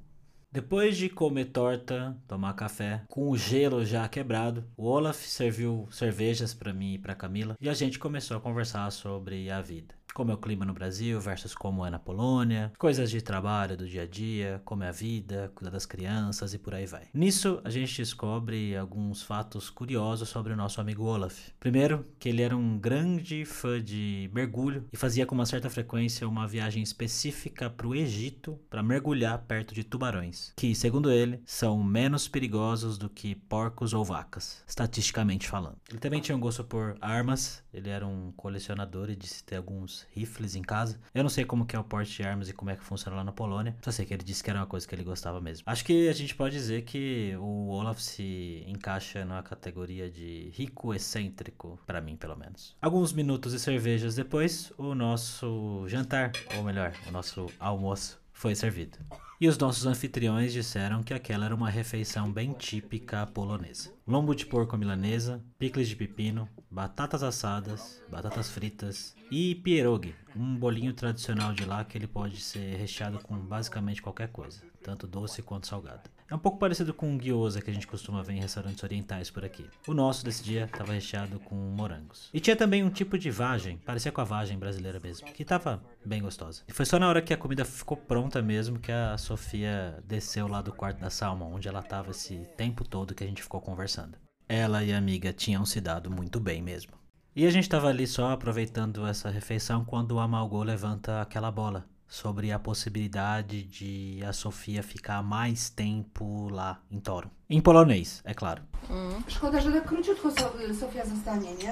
Depois de comer torta, tomar café, com o gelo já quebrado, o Olaf serviu cervejas para mim e para Camila e a gente começou a conversar sobre a vida. Como é o clima no Brasil versus como é na Polônia, coisas de trabalho do dia a dia, como é a vida, cuidar das crianças e por aí vai. Nisso, a gente descobre alguns fatos curiosos sobre o nosso amigo Olaf. Primeiro, que ele era um grande fã de mergulho e fazia com uma certa frequência uma viagem específica para o Egito para mergulhar perto de tubarões, que, segundo ele, são menos perigosos do que porcos ou vacas, estatisticamente falando. Ele também tinha um gosto por armas, ele era um colecionador e disse ter alguns rifles em casa. Eu não sei como que é o porte de armas e como é que funciona lá na Polônia, só sei que ele disse que era uma coisa que ele gostava mesmo. Acho que a gente pode dizer que o Olaf se encaixa na categoria de rico excêntrico, para mim pelo menos. Alguns minutos e cervejas depois, o nosso jantar, ou melhor, o nosso almoço foi servido. E os nossos anfitriões disseram que aquela era uma refeição bem típica polonesa. Lombo de porco milanesa, picles de pepino, batatas assadas, batatas fritas e pierogi, um bolinho tradicional de lá que ele pode ser recheado com basicamente qualquer coisa, tanto doce quanto salgado. É um pouco parecido com o gyoza que a gente costuma ver em restaurantes orientais por aqui. O nosso desse dia estava recheado com morangos. E tinha também um tipo de vagem, parecia com a vagem brasileira mesmo, que estava bem gostosa. E foi só na hora que a comida ficou pronta mesmo que a Sofia desceu lá do quarto da Salma, onde ela estava esse tempo todo que a gente ficou conversando. Ela e a amiga tinham se dado muito bem mesmo. E a gente estava ali só aproveitando essa refeição quando o Amalgô levanta aquela bola sobre a possibilidade de a Sofia ficar mais tempo lá em Torum. Em polonês, é claro.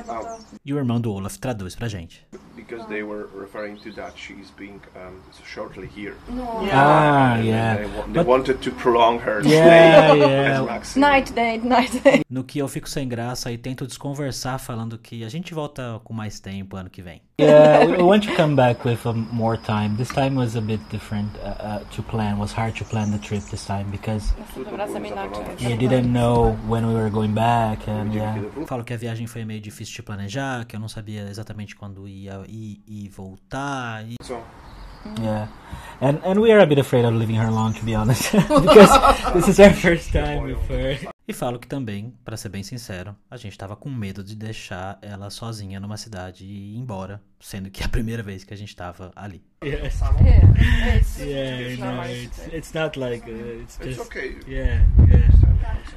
To... E o irmão do Olaf traduz pra gente. because they were referring to that she's being um, shortly here. No. Ah, And yeah. They, they But- wanted to prolong her Yeah, stay yeah. Night date, night date. No que eu fico sem graça e tento desconversar falando que a gente volta com mais tempo ano que vem. Yeah, we want to come back with um, more time. This time was a bit different uh, uh, to plan. was hard to plan the trip this time because We didn't know when we were going back, and yeah. Falo que a viagem foi meio difícil de planejar, que eu não sabia exatamente quando ia ir e voltar. E... So Yeah, and and we are a bit afraid of leaving her alone, to be honest, because this is our first time with her. E falo que também, pra ser bem sincero, a gente tava com medo de deixar ela sozinha numa cidade e ir embora, sendo que é a primeira vez que a gente tava ali. Yeah, it's, Yeah, it's no, not it's it's not like uh, it's it's just okay. yeah, yeah,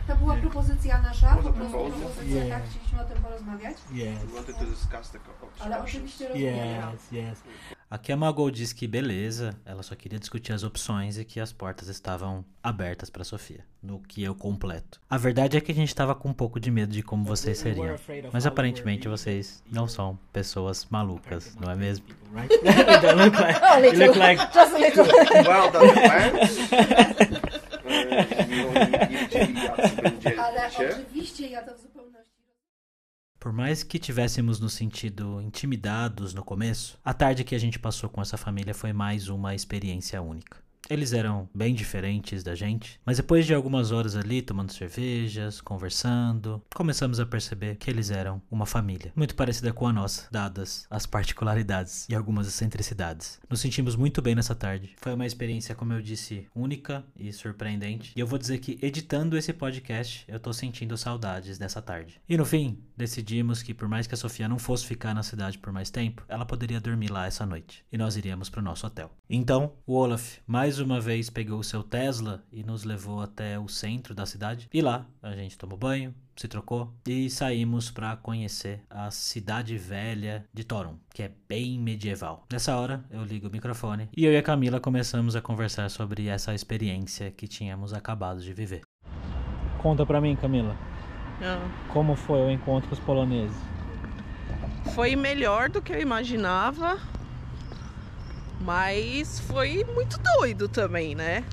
To była propozycja nasza, po prostu propozycja, Yeah. tak? Chcieliśmy o tym porozmawiać, yes, We wanted to discuss the co- ale options. oczywiście rozmawiamy. yes, yes. Aqui a Magol diz que beleza, ela só queria discutir as opções e que as portas estavam abertas pra Sofia, no que eu completo. A verdade é que a gente tava com um pouco de medo de como vocês seriam, mas aparentemente vocês não são pessoas malucas, não é mesmo? Well, Por mais que tivéssemos nos sentido intimidados no começo, a tarde que a gente passou com essa família foi mais uma experiência única. Eles eram bem diferentes da gente, mas depois de algumas horas ali tomando cervejas, conversando, começamos a perceber que eles eram uma família, muito parecida com a nossa, dadas as particularidades e algumas excentricidades. Nos sentimos muito bem nessa tarde. Foi uma experiência, como eu disse, única e surpreendente. E eu vou dizer que editando esse podcast, eu tô sentindo saudades dessa tarde. E no fim, decidimos que por mais que a Sofia não fosse ficar na cidade por mais tempo, ela poderia dormir lá essa noite. E nós iríamos pro nosso hotel. Então, o Olaf mais mais uma vez pegou o seu Tesla e nos levou até o centro da cidade. E lá a gente tomou banho, se trocou e saímos para conhecer a cidade velha de Torum, que é bem medieval. Nessa hora eu ligo o microfone e eu e a Camila começamos a conversar sobre essa experiência que tínhamos acabado de viver. Conta pra mim, Camila, Ah, como foi o encontro com os poloneses? Foi melhor do que eu imaginava, mas foi muito doido também, né?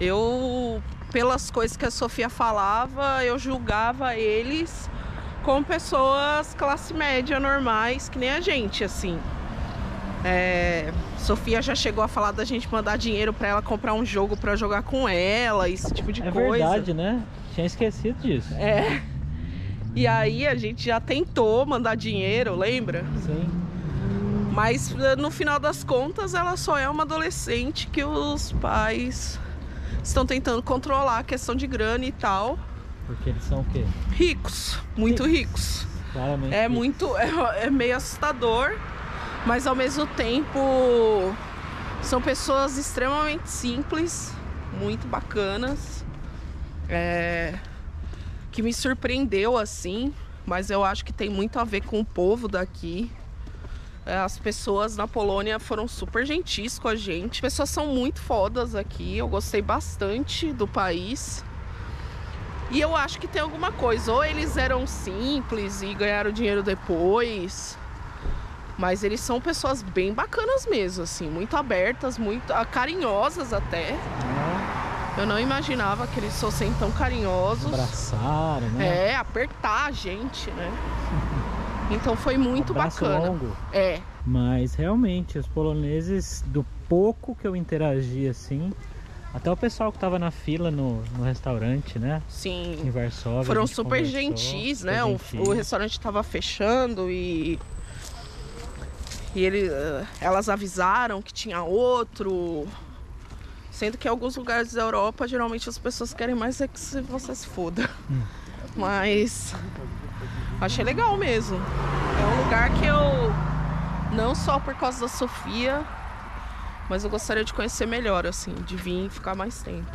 Eu, pelas coisas que a Sofia falava, eu julgava eles como pessoas classe média normais, que nem a gente, assim. É, Sofia já chegou a falar da gente mandar dinheiro pra ela comprar um jogo pra jogar com ela, esse tipo de É coisa. verdade, né? Tinha esquecido disso. É. E aí a gente já tentou mandar dinheiro, lembra? Sim. Mas eh, no final das contas ela só é uma adolescente que os pais estão tentando controlar a questão de grana e tal. Porque eles são o quê? Ricos, muito ricos. Claramente. É muito. É, é meio assustador, mas ao mesmo tempo são pessoas extremamente simples, muito bacanas. É, que me surpreendeu assim, mas eu acho que tem muito a ver com o povo daqui. As pessoas na Polônia foram super gentis com a gente. As pessoas são muito fodas aqui. Eu gostei bastante do país. E eu acho que tem alguma coisa. Ou eles eram simples e ganharam dinheiro depois. Mas eles são pessoas bem bacanas mesmo, assim, muito abertas, muito ah, carinhosas até. Eu não imaginava que eles fossem tão carinhosos. Abraçaram, né? É, apertar a gente, né? Então foi muito Abraço bacana. longo. É, Mas realmente, os poloneses, do pouco que eu interagi assim, até o pessoal que tava na fila no, no restaurante, né? sim. Em Varsóvia. Foram super gentis, super né? O, o restaurante estava fechando e. E ele, eh, elas avisaram que tinha outro. Sendo que em alguns lugares da Europa, geralmente as pessoas querem mais é que você se foda. Hum. Mas. Achei legal mesmo. É um lugar que eu. Não só por causa da Sofia, mas eu gostaria de conhecer melhor, assim, de vir e ficar mais tempo.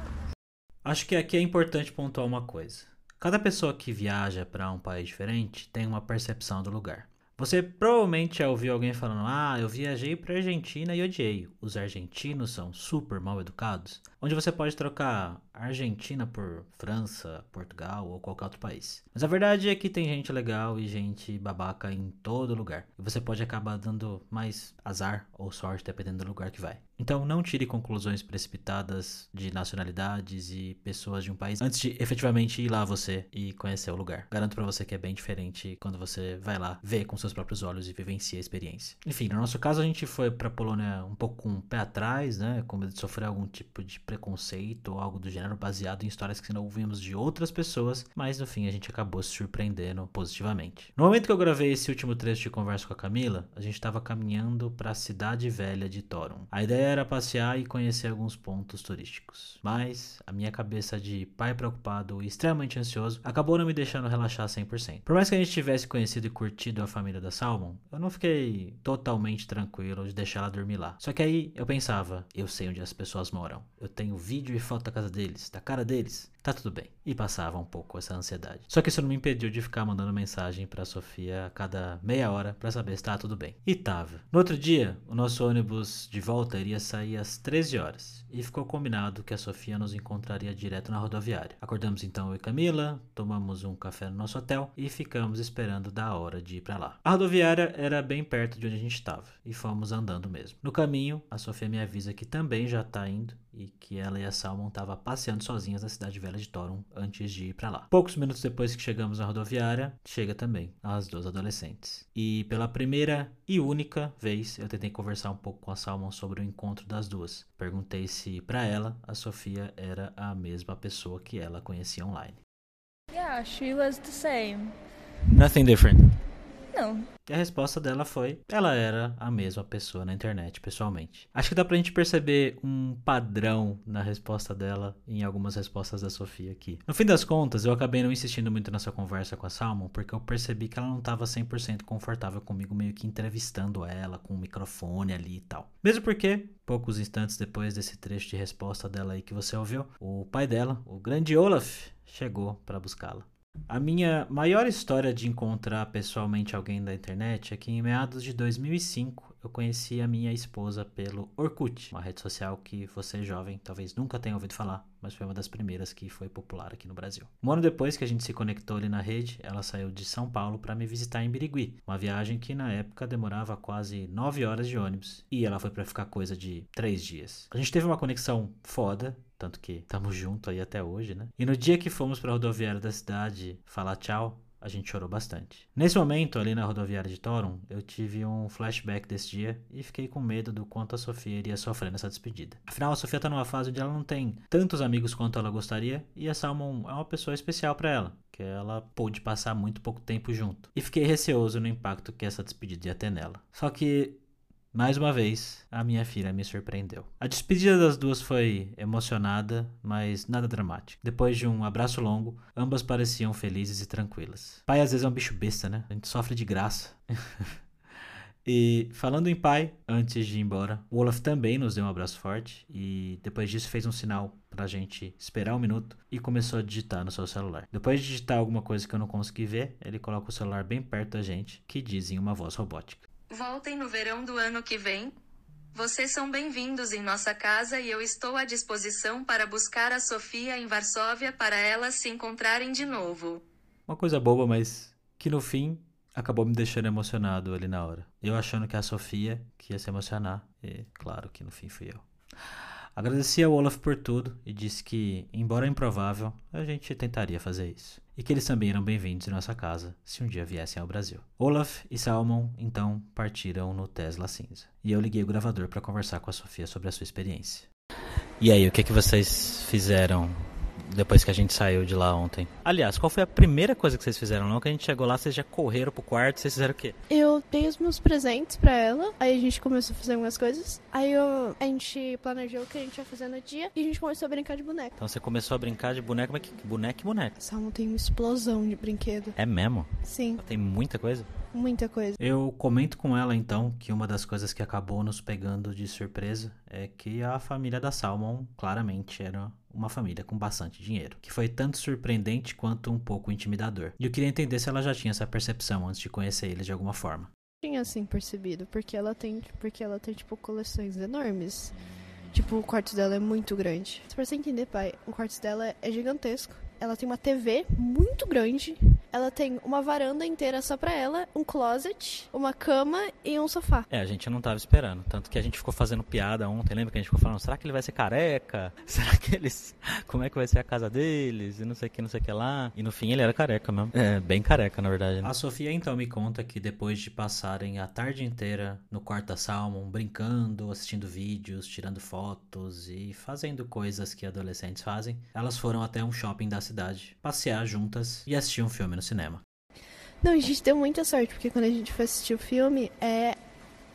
Acho que aqui é importante pontuar uma coisa. Cada pessoa que viaja para um país diferente tem uma percepção do lugar. Você provavelmente já ouviu alguém falando: Ah, eu viajei para Argentina e odiei. Os argentinos são super mal educados. Onde você pode trocar Argentina por França, Portugal ou qualquer outro país. Mas a verdade é que tem gente legal e gente babaca em todo lugar. E você pode acabar dando mais azar ou sorte dependendo do lugar que vai. Então não tire conclusões precipitadas de nacionalidades e pessoas de um país antes de efetivamente ir lá você e conhecer o lugar. Garanto pra você que é bem diferente quando você vai lá, vê com seus próprios olhos e vivencia a experiência. Enfim, no nosso caso a gente foi pra Polônia um pouco com o pé atrás, né, com medo de sofrer algum tipo de preconceito ou algo do gênero baseado em histórias que não ouvimos de outras pessoas, mas no fim a gente acabou se surpreendendo positivamente. No momento que eu gravei esse último trecho de conversa com a Camila, a gente estava caminhando para a cidade velha de Torum. A ideia era passear e conhecer alguns pontos turísticos, mas a minha cabeça de pai preocupado e extremamente ansioso acabou não me deixando relaxar 100%. Por mais que a gente tivesse conhecido e curtido a família da Salmon, eu não fiquei totalmente tranquilo de deixar ela dormir lá. Só que aí eu pensava, eu sei onde as pessoas moram. Eu tenho vídeo e foto da casa deles, da cara deles. Tá tudo bem. E passava um pouco essa ansiedade. Só que isso não me impediu de ficar mandando mensagem pra Sofia a cada meia hora pra saber se tá tudo bem. E tava. No outro dia, o nosso ônibus de volta iria sair às 13 horas. E ficou combinado que a Sofia nos encontraria direto na rodoviária. Acordamos então eu e Camila, tomamos um café no nosso hotel e ficamos esperando da hora de ir pra lá. A rodoviária era bem perto de onde a gente estava e fomos andando mesmo. No caminho, a Sofia me avisa que também já tá indo e que ela e a Salmon estavam passeando sozinhas na cidade velha de Torum antes de ir pra lá. Poucos minutos depois que chegamos na rodoviária, chega também as duas adolescentes. E pela primeira e única vez eu tentei conversar um pouco com a Salmon sobre o encontro das duas. Perguntei se pra ela a Sofia era a mesma pessoa que ela conhecia online. Yeah, she was the same. Nothing different. Não. E a resposta dela foi: ela era a mesma pessoa na internet, pessoalmente. Acho que dá pra gente perceber um padrão na resposta dela em algumas respostas da Sofia aqui. No fim das contas, eu acabei não insistindo muito nessa conversa com a Salmon, porque eu percebi que ela não tava 100% confortável comigo, meio que entrevistando ela com o microfone ali e tal. Mesmo porque, poucos instantes depois desse trecho de resposta dela aí que você ouviu, o pai dela, o grande Olaf, chegou para buscá-la. A minha maior história de encontrar pessoalmente alguém da internet é que em meados de 2005 eu conheci a minha esposa pelo Orkut, uma rede social que você jovem talvez nunca tenha ouvido falar, mas foi uma das primeiras que foi popular aqui no Brasil. Um ano depois que a gente se conectou ali na rede, ela saiu de São Paulo para me visitar em Birigui, uma viagem que na época demorava quase 9 horas de ônibus e ela foi para ficar coisa de 3 dias. A gente teve uma conexão foda, tanto que estamos juntos aí até hoje, né? E no dia que fomos para a rodoviária da cidade falar tchau, a gente chorou bastante. Nesse momento, ali na rodoviária de Toron, eu tive um flashback desse dia e fiquei com medo do quanto a Sofia iria sofrer nessa despedida. Afinal, a Sofia tá numa fase onde ela não tem tantos amigos quanto ela gostaria e a Salmon é uma pessoa especial para ela, que ela pôde passar muito pouco tempo junto. E fiquei receoso no impacto que essa despedida ia ter nela. Só que mais uma vez, a minha filha me surpreendeu. A despedida das duas foi emocionada, mas nada dramática. Depois de um abraço longo, ambas pareciam felizes e tranquilas. Pai às vezes é um bicho besta, né? A gente sofre de graça. e falando em pai, antes de ir embora, o Olaf também nos deu um abraço forte e depois disso fez um sinal pra gente esperar um minuto e começou a digitar no seu celular. Depois de digitar alguma coisa que eu não consegui ver, ele coloca o celular bem perto da gente, que diz em uma voz robótica. Voltem no verão do ano que vem. Vocês são bem-vindos em nossa casa e eu estou à disposição para buscar a Sofia em Varsóvia para elas se encontrarem de novo. Uma coisa boba, mas que no fim acabou me deixando emocionado ali na hora. Eu achando que a Sofia que ia se emocionar, e claro que no fim fui eu. Agradeci ao Olaf por tudo e disse que, embora improvável, a gente tentaria fazer isso. E que eles também eram bem-vindos em nossa casa se um dia viessem ao Brasil. Olaf e Salmon então partiram no Tesla cinza. E eu liguei o gravador para conversar com a Sofia sobre a sua experiência. E aí, o que, que vocês fizeram depois que a gente saiu de lá ontem. Aliás, qual foi a primeira coisa que vocês fizeram? Não que a gente chegou lá, vocês já correram pro quarto, vocês fizeram o quê? Eu dei os meus presentes pra ela, aí a gente começou a fazer algumas coisas. Aí eu, a gente planejou o que a gente ia fazer no dia e a gente começou a brincar de boneca. Então você começou a brincar de boneca, mas que boneca e boneca? Salmo tem uma explosão de brinquedo. É mesmo? Sim. Tem muita coisa? Muita coisa. Eu comento com ela então que uma das coisas que acabou nos pegando de surpresa é que a família da Salmon claramente era uma família com bastante dinheiro, que foi tanto surpreendente quanto um pouco intimidador. E eu queria entender se ela já tinha essa percepção antes de conhecer eles de alguma forma. Tinha assim percebido, porque ela tem, porque ela tem tipo coleções enormes. Tipo, o quarto dela é muito grande. Pra você entender, pai, o quarto dela é gigantesco. Ela tem uma TV muito grande. Ela tem uma varanda inteira só pra ela, um closet, uma cama e um sofá. É, a gente não tava esperando. Tanto que a gente ficou fazendo piada ontem. Lembra que a gente ficou falando, será que ele vai ser careca? Será que eles. Como é que vai ser a casa deles? E não sei o que, não sei o que lá. E no fim ele era careca mesmo. É, bem careca, na verdade. Né? A Sofia então me conta que depois de passarem a tarde inteira no quarto da Salmon, brincando, assistindo vídeos, tirando fotos e fazendo coisas que adolescentes fazem, elas foram até um shopping da cidade, passear juntas e assistir um filme no cinema. Não, a gente deu muita sorte, porque quando a gente foi assistir o filme, é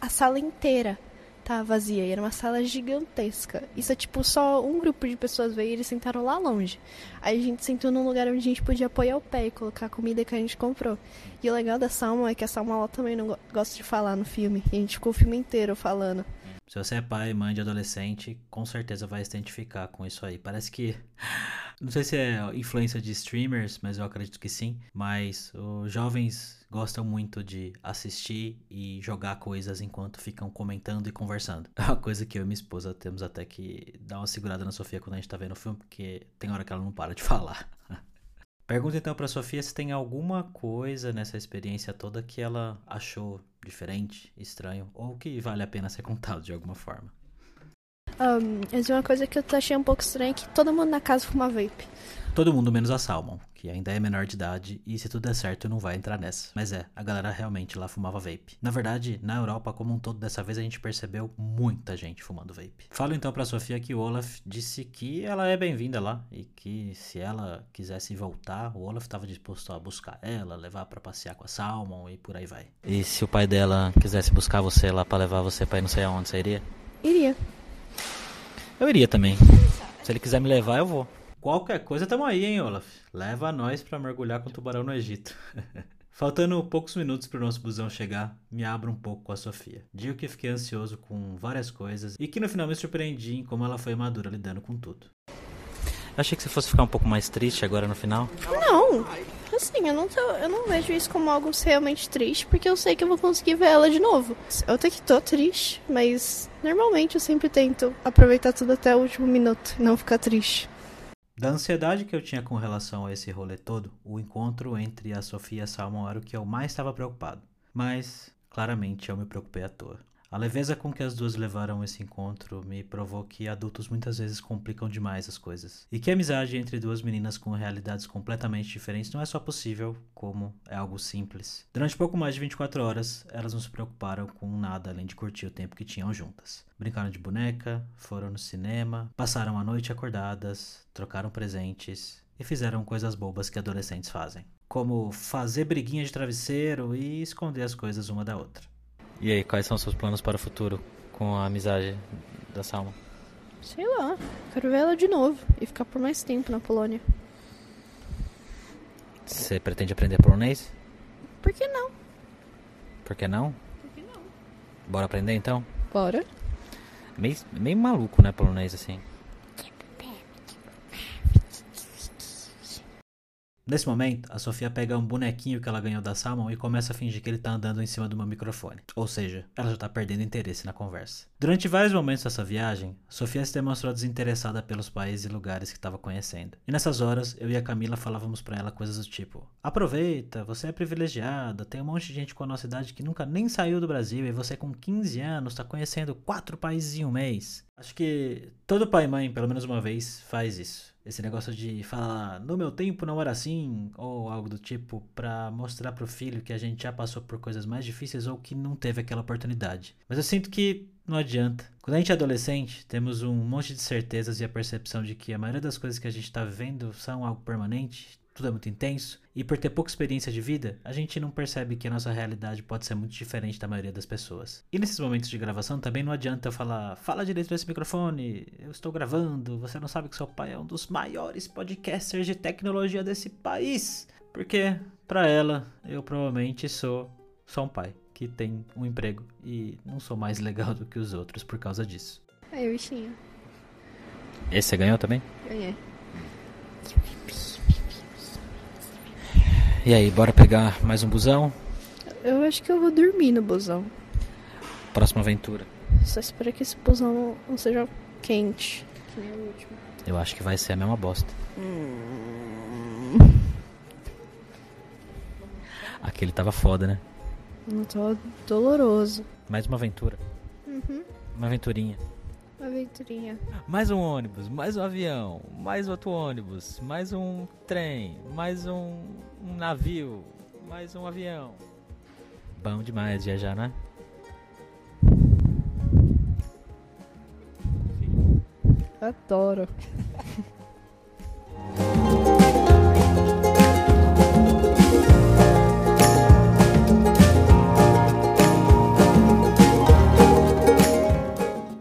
a sala inteira tá vazia. E era uma sala gigantesca. Isso é tipo só um grupo de pessoas veio e eles sentaram lá longe. Aí a gente sentou num lugar onde a gente podia apoiar o pé e colocar a comida que a gente comprou. E o legal da Salma é que a Salma ela também não gosta de falar no filme. E a gente ficou o filme inteiro falando. Se você é pai, mãe de adolescente, com certeza vai se identificar com isso aí. Parece que. Não sei se é influência de streamers, mas eu acredito que sim. Mas os jovens gostam muito de assistir e jogar coisas enquanto ficam comentando e conversando. É uma coisa que eu e minha esposa temos até que dar uma segurada na Sofia quando a gente tá vendo o filme, porque tem hora que ela não para de falar. Pergunta então pra Sofia se tem alguma coisa nessa experiência toda que ela achou diferente, estranho, ou que vale a pena ser contado de alguma forma. Um, mas uma coisa que eu achei um pouco estranha é que todo mundo na casa fuma vape. Todo mundo menos a Salmon, que ainda é menor de idade e se tudo der certo não vai entrar nessa. Mas é, a galera realmente lá fumava vape. Na verdade, na Europa como um todo, dessa vez a gente percebeu muita gente fumando vape. Falo então pra Sofia que o Olaf disse que ela é bem-vinda lá e que se ela quisesse voltar, o Olaf estava disposto a buscar ela, levar pra passear com a Salmon e por aí vai. E se o pai dela quisesse buscar você lá pra levar você pra ir não sei aonde, você iria? Iria. Eu iria também. Se ele quiser me levar, eu vou. Qualquer coisa tamo aí, hein, Olaf? Leva nós pra mergulhar com o tubarão no Egito. Faltando poucos minutos pro nosso busão chegar, me abro um pouco com a Sofia. Digo que fiquei ansioso com várias coisas e que no final me surpreendi em como ela foi madura lidando com tudo. Achei que você fosse ficar um pouco mais triste agora no final. Não, assim, eu não, tô, eu não vejo isso como algo realmente triste, porque eu sei que eu vou conseguir ver ela de novo. Eu até que tô triste, mas normalmente eu sempre tento aproveitar tudo até o último minuto e não ficar triste. Da ansiedade que eu tinha com relação a esse rolê todo, o encontro entre a Sofia e a Salmon era o que eu mais estava preocupado. Mas, claramente, eu me preocupei à toa. A leveza com que as duas levaram esse encontro me provou que adultos muitas vezes complicam demais as coisas. E que a amizade entre duas meninas com realidades completamente diferentes não é só possível, como é algo simples. Durante pouco mais de 24 horas, elas não se preocuparam com nada além de curtir o tempo que tinham juntas. Brincaram de boneca, foram no cinema, passaram a noite acordadas, trocaram presentes e fizeram coisas bobas que adolescentes fazem. Como fazer briguinha de travesseiro e esconder as coisas uma da outra. E aí, quais são os seus planos para o futuro com a amizade da Salma? Sei lá, quero ver ela de novo e ficar por mais tempo na Polônia. Você pretende aprender polonês? Por que não? Por que não? Por que não? Bora aprender então? Bora. Meio, meio maluco, né, polonês assim. Nesse momento, a Sofia pega um bonequinho que ela ganhou da Salmon e começa a fingir que ele tá andando em cima do meu microfone. Ou seja, ela já tá perdendo interesse na conversa. Durante vários momentos dessa viagem, Sofia se demonstrou desinteressada pelos países e lugares que estava conhecendo. E nessas horas, eu e a Camila falávamos para ela coisas do tipo: Aproveita, você é privilegiada, tem um monte de gente com a nossa idade que nunca nem saiu do Brasil e você com 15 anos tá conhecendo quatro países em um mês. Acho que todo pai e mãe, pelo menos uma vez, faz isso. Esse negócio de falar, no meu tempo não era assim, ou algo do tipo, pra mostrar pro filho que a gente já passou por coisas mais difíceis ou que não teve aquela oportunidade. Mas eu sinto que não adianta. Quando a gente é adolescente, temos um monte de certezas e a percepção de que a maioria das coisas que a gente tá vivendo são algo permanente, tudo é muito intenso, e por ter pouca experiência de vida, a gente não percebe que a nossa realidade pode ser muito diferente da maioria das pessoas. E nesses momentos de gravação também não adianta eu falar, fala direito desse microfone, eu estou gravando, você não sabe que seu pai é um dos maiores podcasters de tecnologia desse país. Porque, para ela, eu provavelmente sou só um pai que tem um emprego e não sou mais legal do que os outros por causa disso. Aí, bichinho. Esse você ganhou também? Ganhei. E aí, bora pegar mais um busão? Eu acho que eu vou dormir no busão. Próxima aventura. Só espero que esse busão não, seja quente. Que nem o último. Eu acho que vai ser a mesma bosta. Hum. Aquele tava foda, né? Não tô doloroso. Mais uma aventura. Uhum. Uma aventurinha. Aventurinha. Mais um ônibus, mais um avião, mais outro ônibus, mais um trem, mais um, um navio, mais um avião. Bom demais viajar, né? Adoro.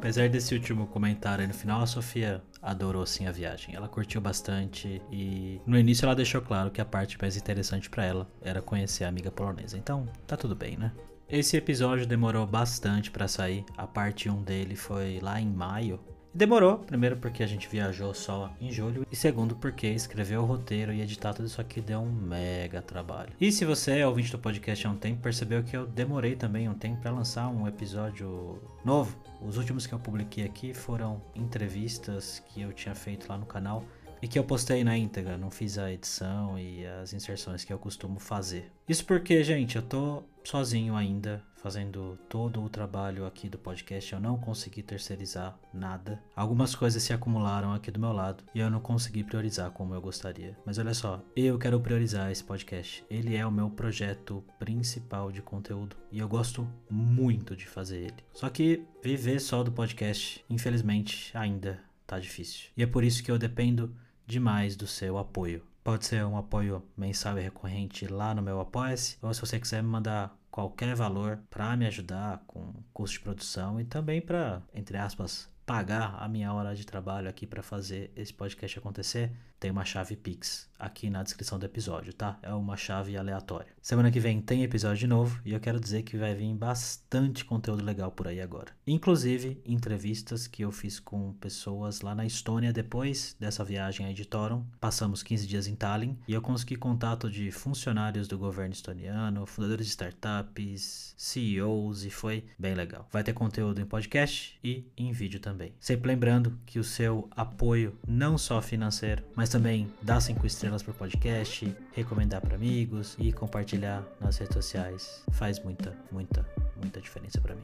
Apesar desse último comentário aí no final, a Sofia adorou sim a viagem. Ela curtiu bastante e no início ela deixou claro que a parte mais interessante para ela era conhecer a amiga polonesa. Então, tá tudo bem, né? Esse episódio demorou bastante para sair. A parte 1 dele foi lá em maio. Demorou, primeiro porque a gente viajou só em julho e segundo porque escrever o roteiro e editar tudo isso aqui deu um mega trabalho. E se você é ouvinte do podcast há um tempo, percebeu que eu demorei também um tempo para lançar um episódio novo. Os últimos que eu publiquei aqui foram entrevistas que eu tinha feito lá no canal e que eu postei na íntegra, não fiz a edição e as inserções que eu costumo fazer. Isso porque, gente, eu tô sozinho ainda, fazendo todo o trabalho aqui do podcast. Eu não consegui terceirizar nada. Algumas coisas se acumularam aqui do meu lado e eu não consegui priorizar como eu gostaria. Mas olha só, eu quero priorizar esse podcast. Ele é o meu projeto principal de conteúdo e eu gosto muito de fazer ele. Só que viver só do podcast, infelizmente, ainda tá difícil. E é por isso que eu dependo demais do seu apoio. Pode ser um apoio mensal e recorrente lá no meu Apoia-se, ou se você quiser me mandar qualquer valor para me ajudar com custo de produção e também para, entre aspas, pagar a minha hora de trabalho aqui para fazer esse podcast acontecer, tem uma chave Pix aqui na descrição do episódio, tá? É uma chave aleatória. Semana que vem tem episódio de novo e eu quero dizer que vai vir bastante conteúdo legal por aí agora. Inclusive entrevistas que eu fiz com pessoas lá na Estônia depois dessa viagem aí de Toron. Passamos 15 dias em Tallinn e eu consegui contato de funcionários do governo estoniano, fundadores de startups, CEOs e foi bem legal. Vai ter conteúdo em podcast e em vídeo também. Sempre lembrando que o seu apoio não só financeiro, mas também dar cinco estrelas pro podcast, recomendar para amigos e compartilhar nas redes sociais faz muita, muita, muita diferença para mim.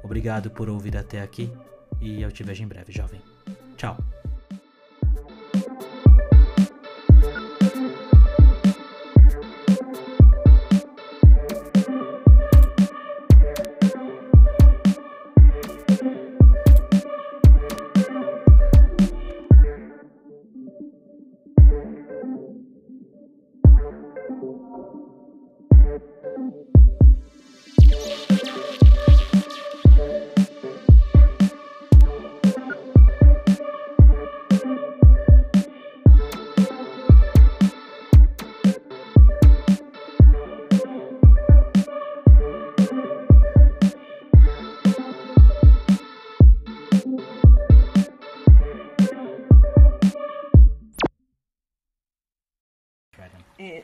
Obrigado por ouvir até aqui e eu te vejo em breve, jovem. Tchau.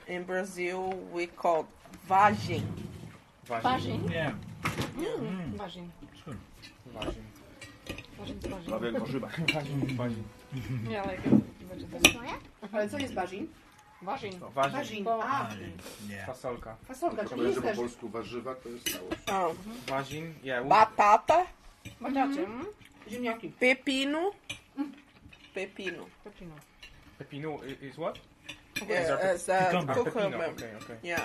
In, Brazil, we call vagem. Vagem? Yeah. Mm. Vagem. Vagem. Vagem vagem. Prawie jak warzywa. Vagem. Yeah, like a vegetable. Ale co jest bażin? Vagin. No, Vagem. Bażin. Po- A, Fasolka. fasolka, czyli Tylko jest że po też. polsku warzywa to jest całość. Ah, Vagem. Yeah. we- batata, Bataty. Ziemniaki. pepino. Pepino. Pepino. Pepino i- is what? Yeah, as a Cucumber. cucumber. Okay, okay. Yeah.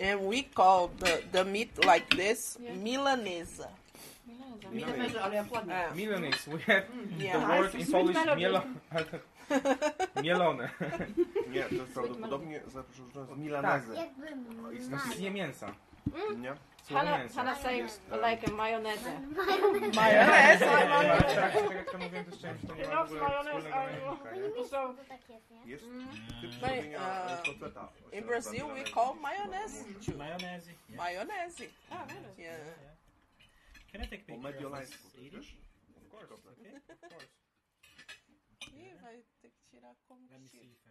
And we call the, the meat like this Yeah. milanesa. Mi nie wierzę, ale jak. Ah, Milanese. We have the yeah. word in Polish melody. mielo... mielone. Nie, to jest prawdopodobnie zaproszone z milanezę. Znaczy zje mięsa. Nie? Mięsa. Hannah saying like a mayonnaise. Mayonnaise. He ma w loves ogóle mayonnaise? So, uh. In Brazil, we call mayonnaise too. Maionese. Mayonnaise. ah, mayonnaise. Yeah. Can I take mediolańsku, wiesz? Of course, okay, of course. Ih, vai ter que tirar como que tira.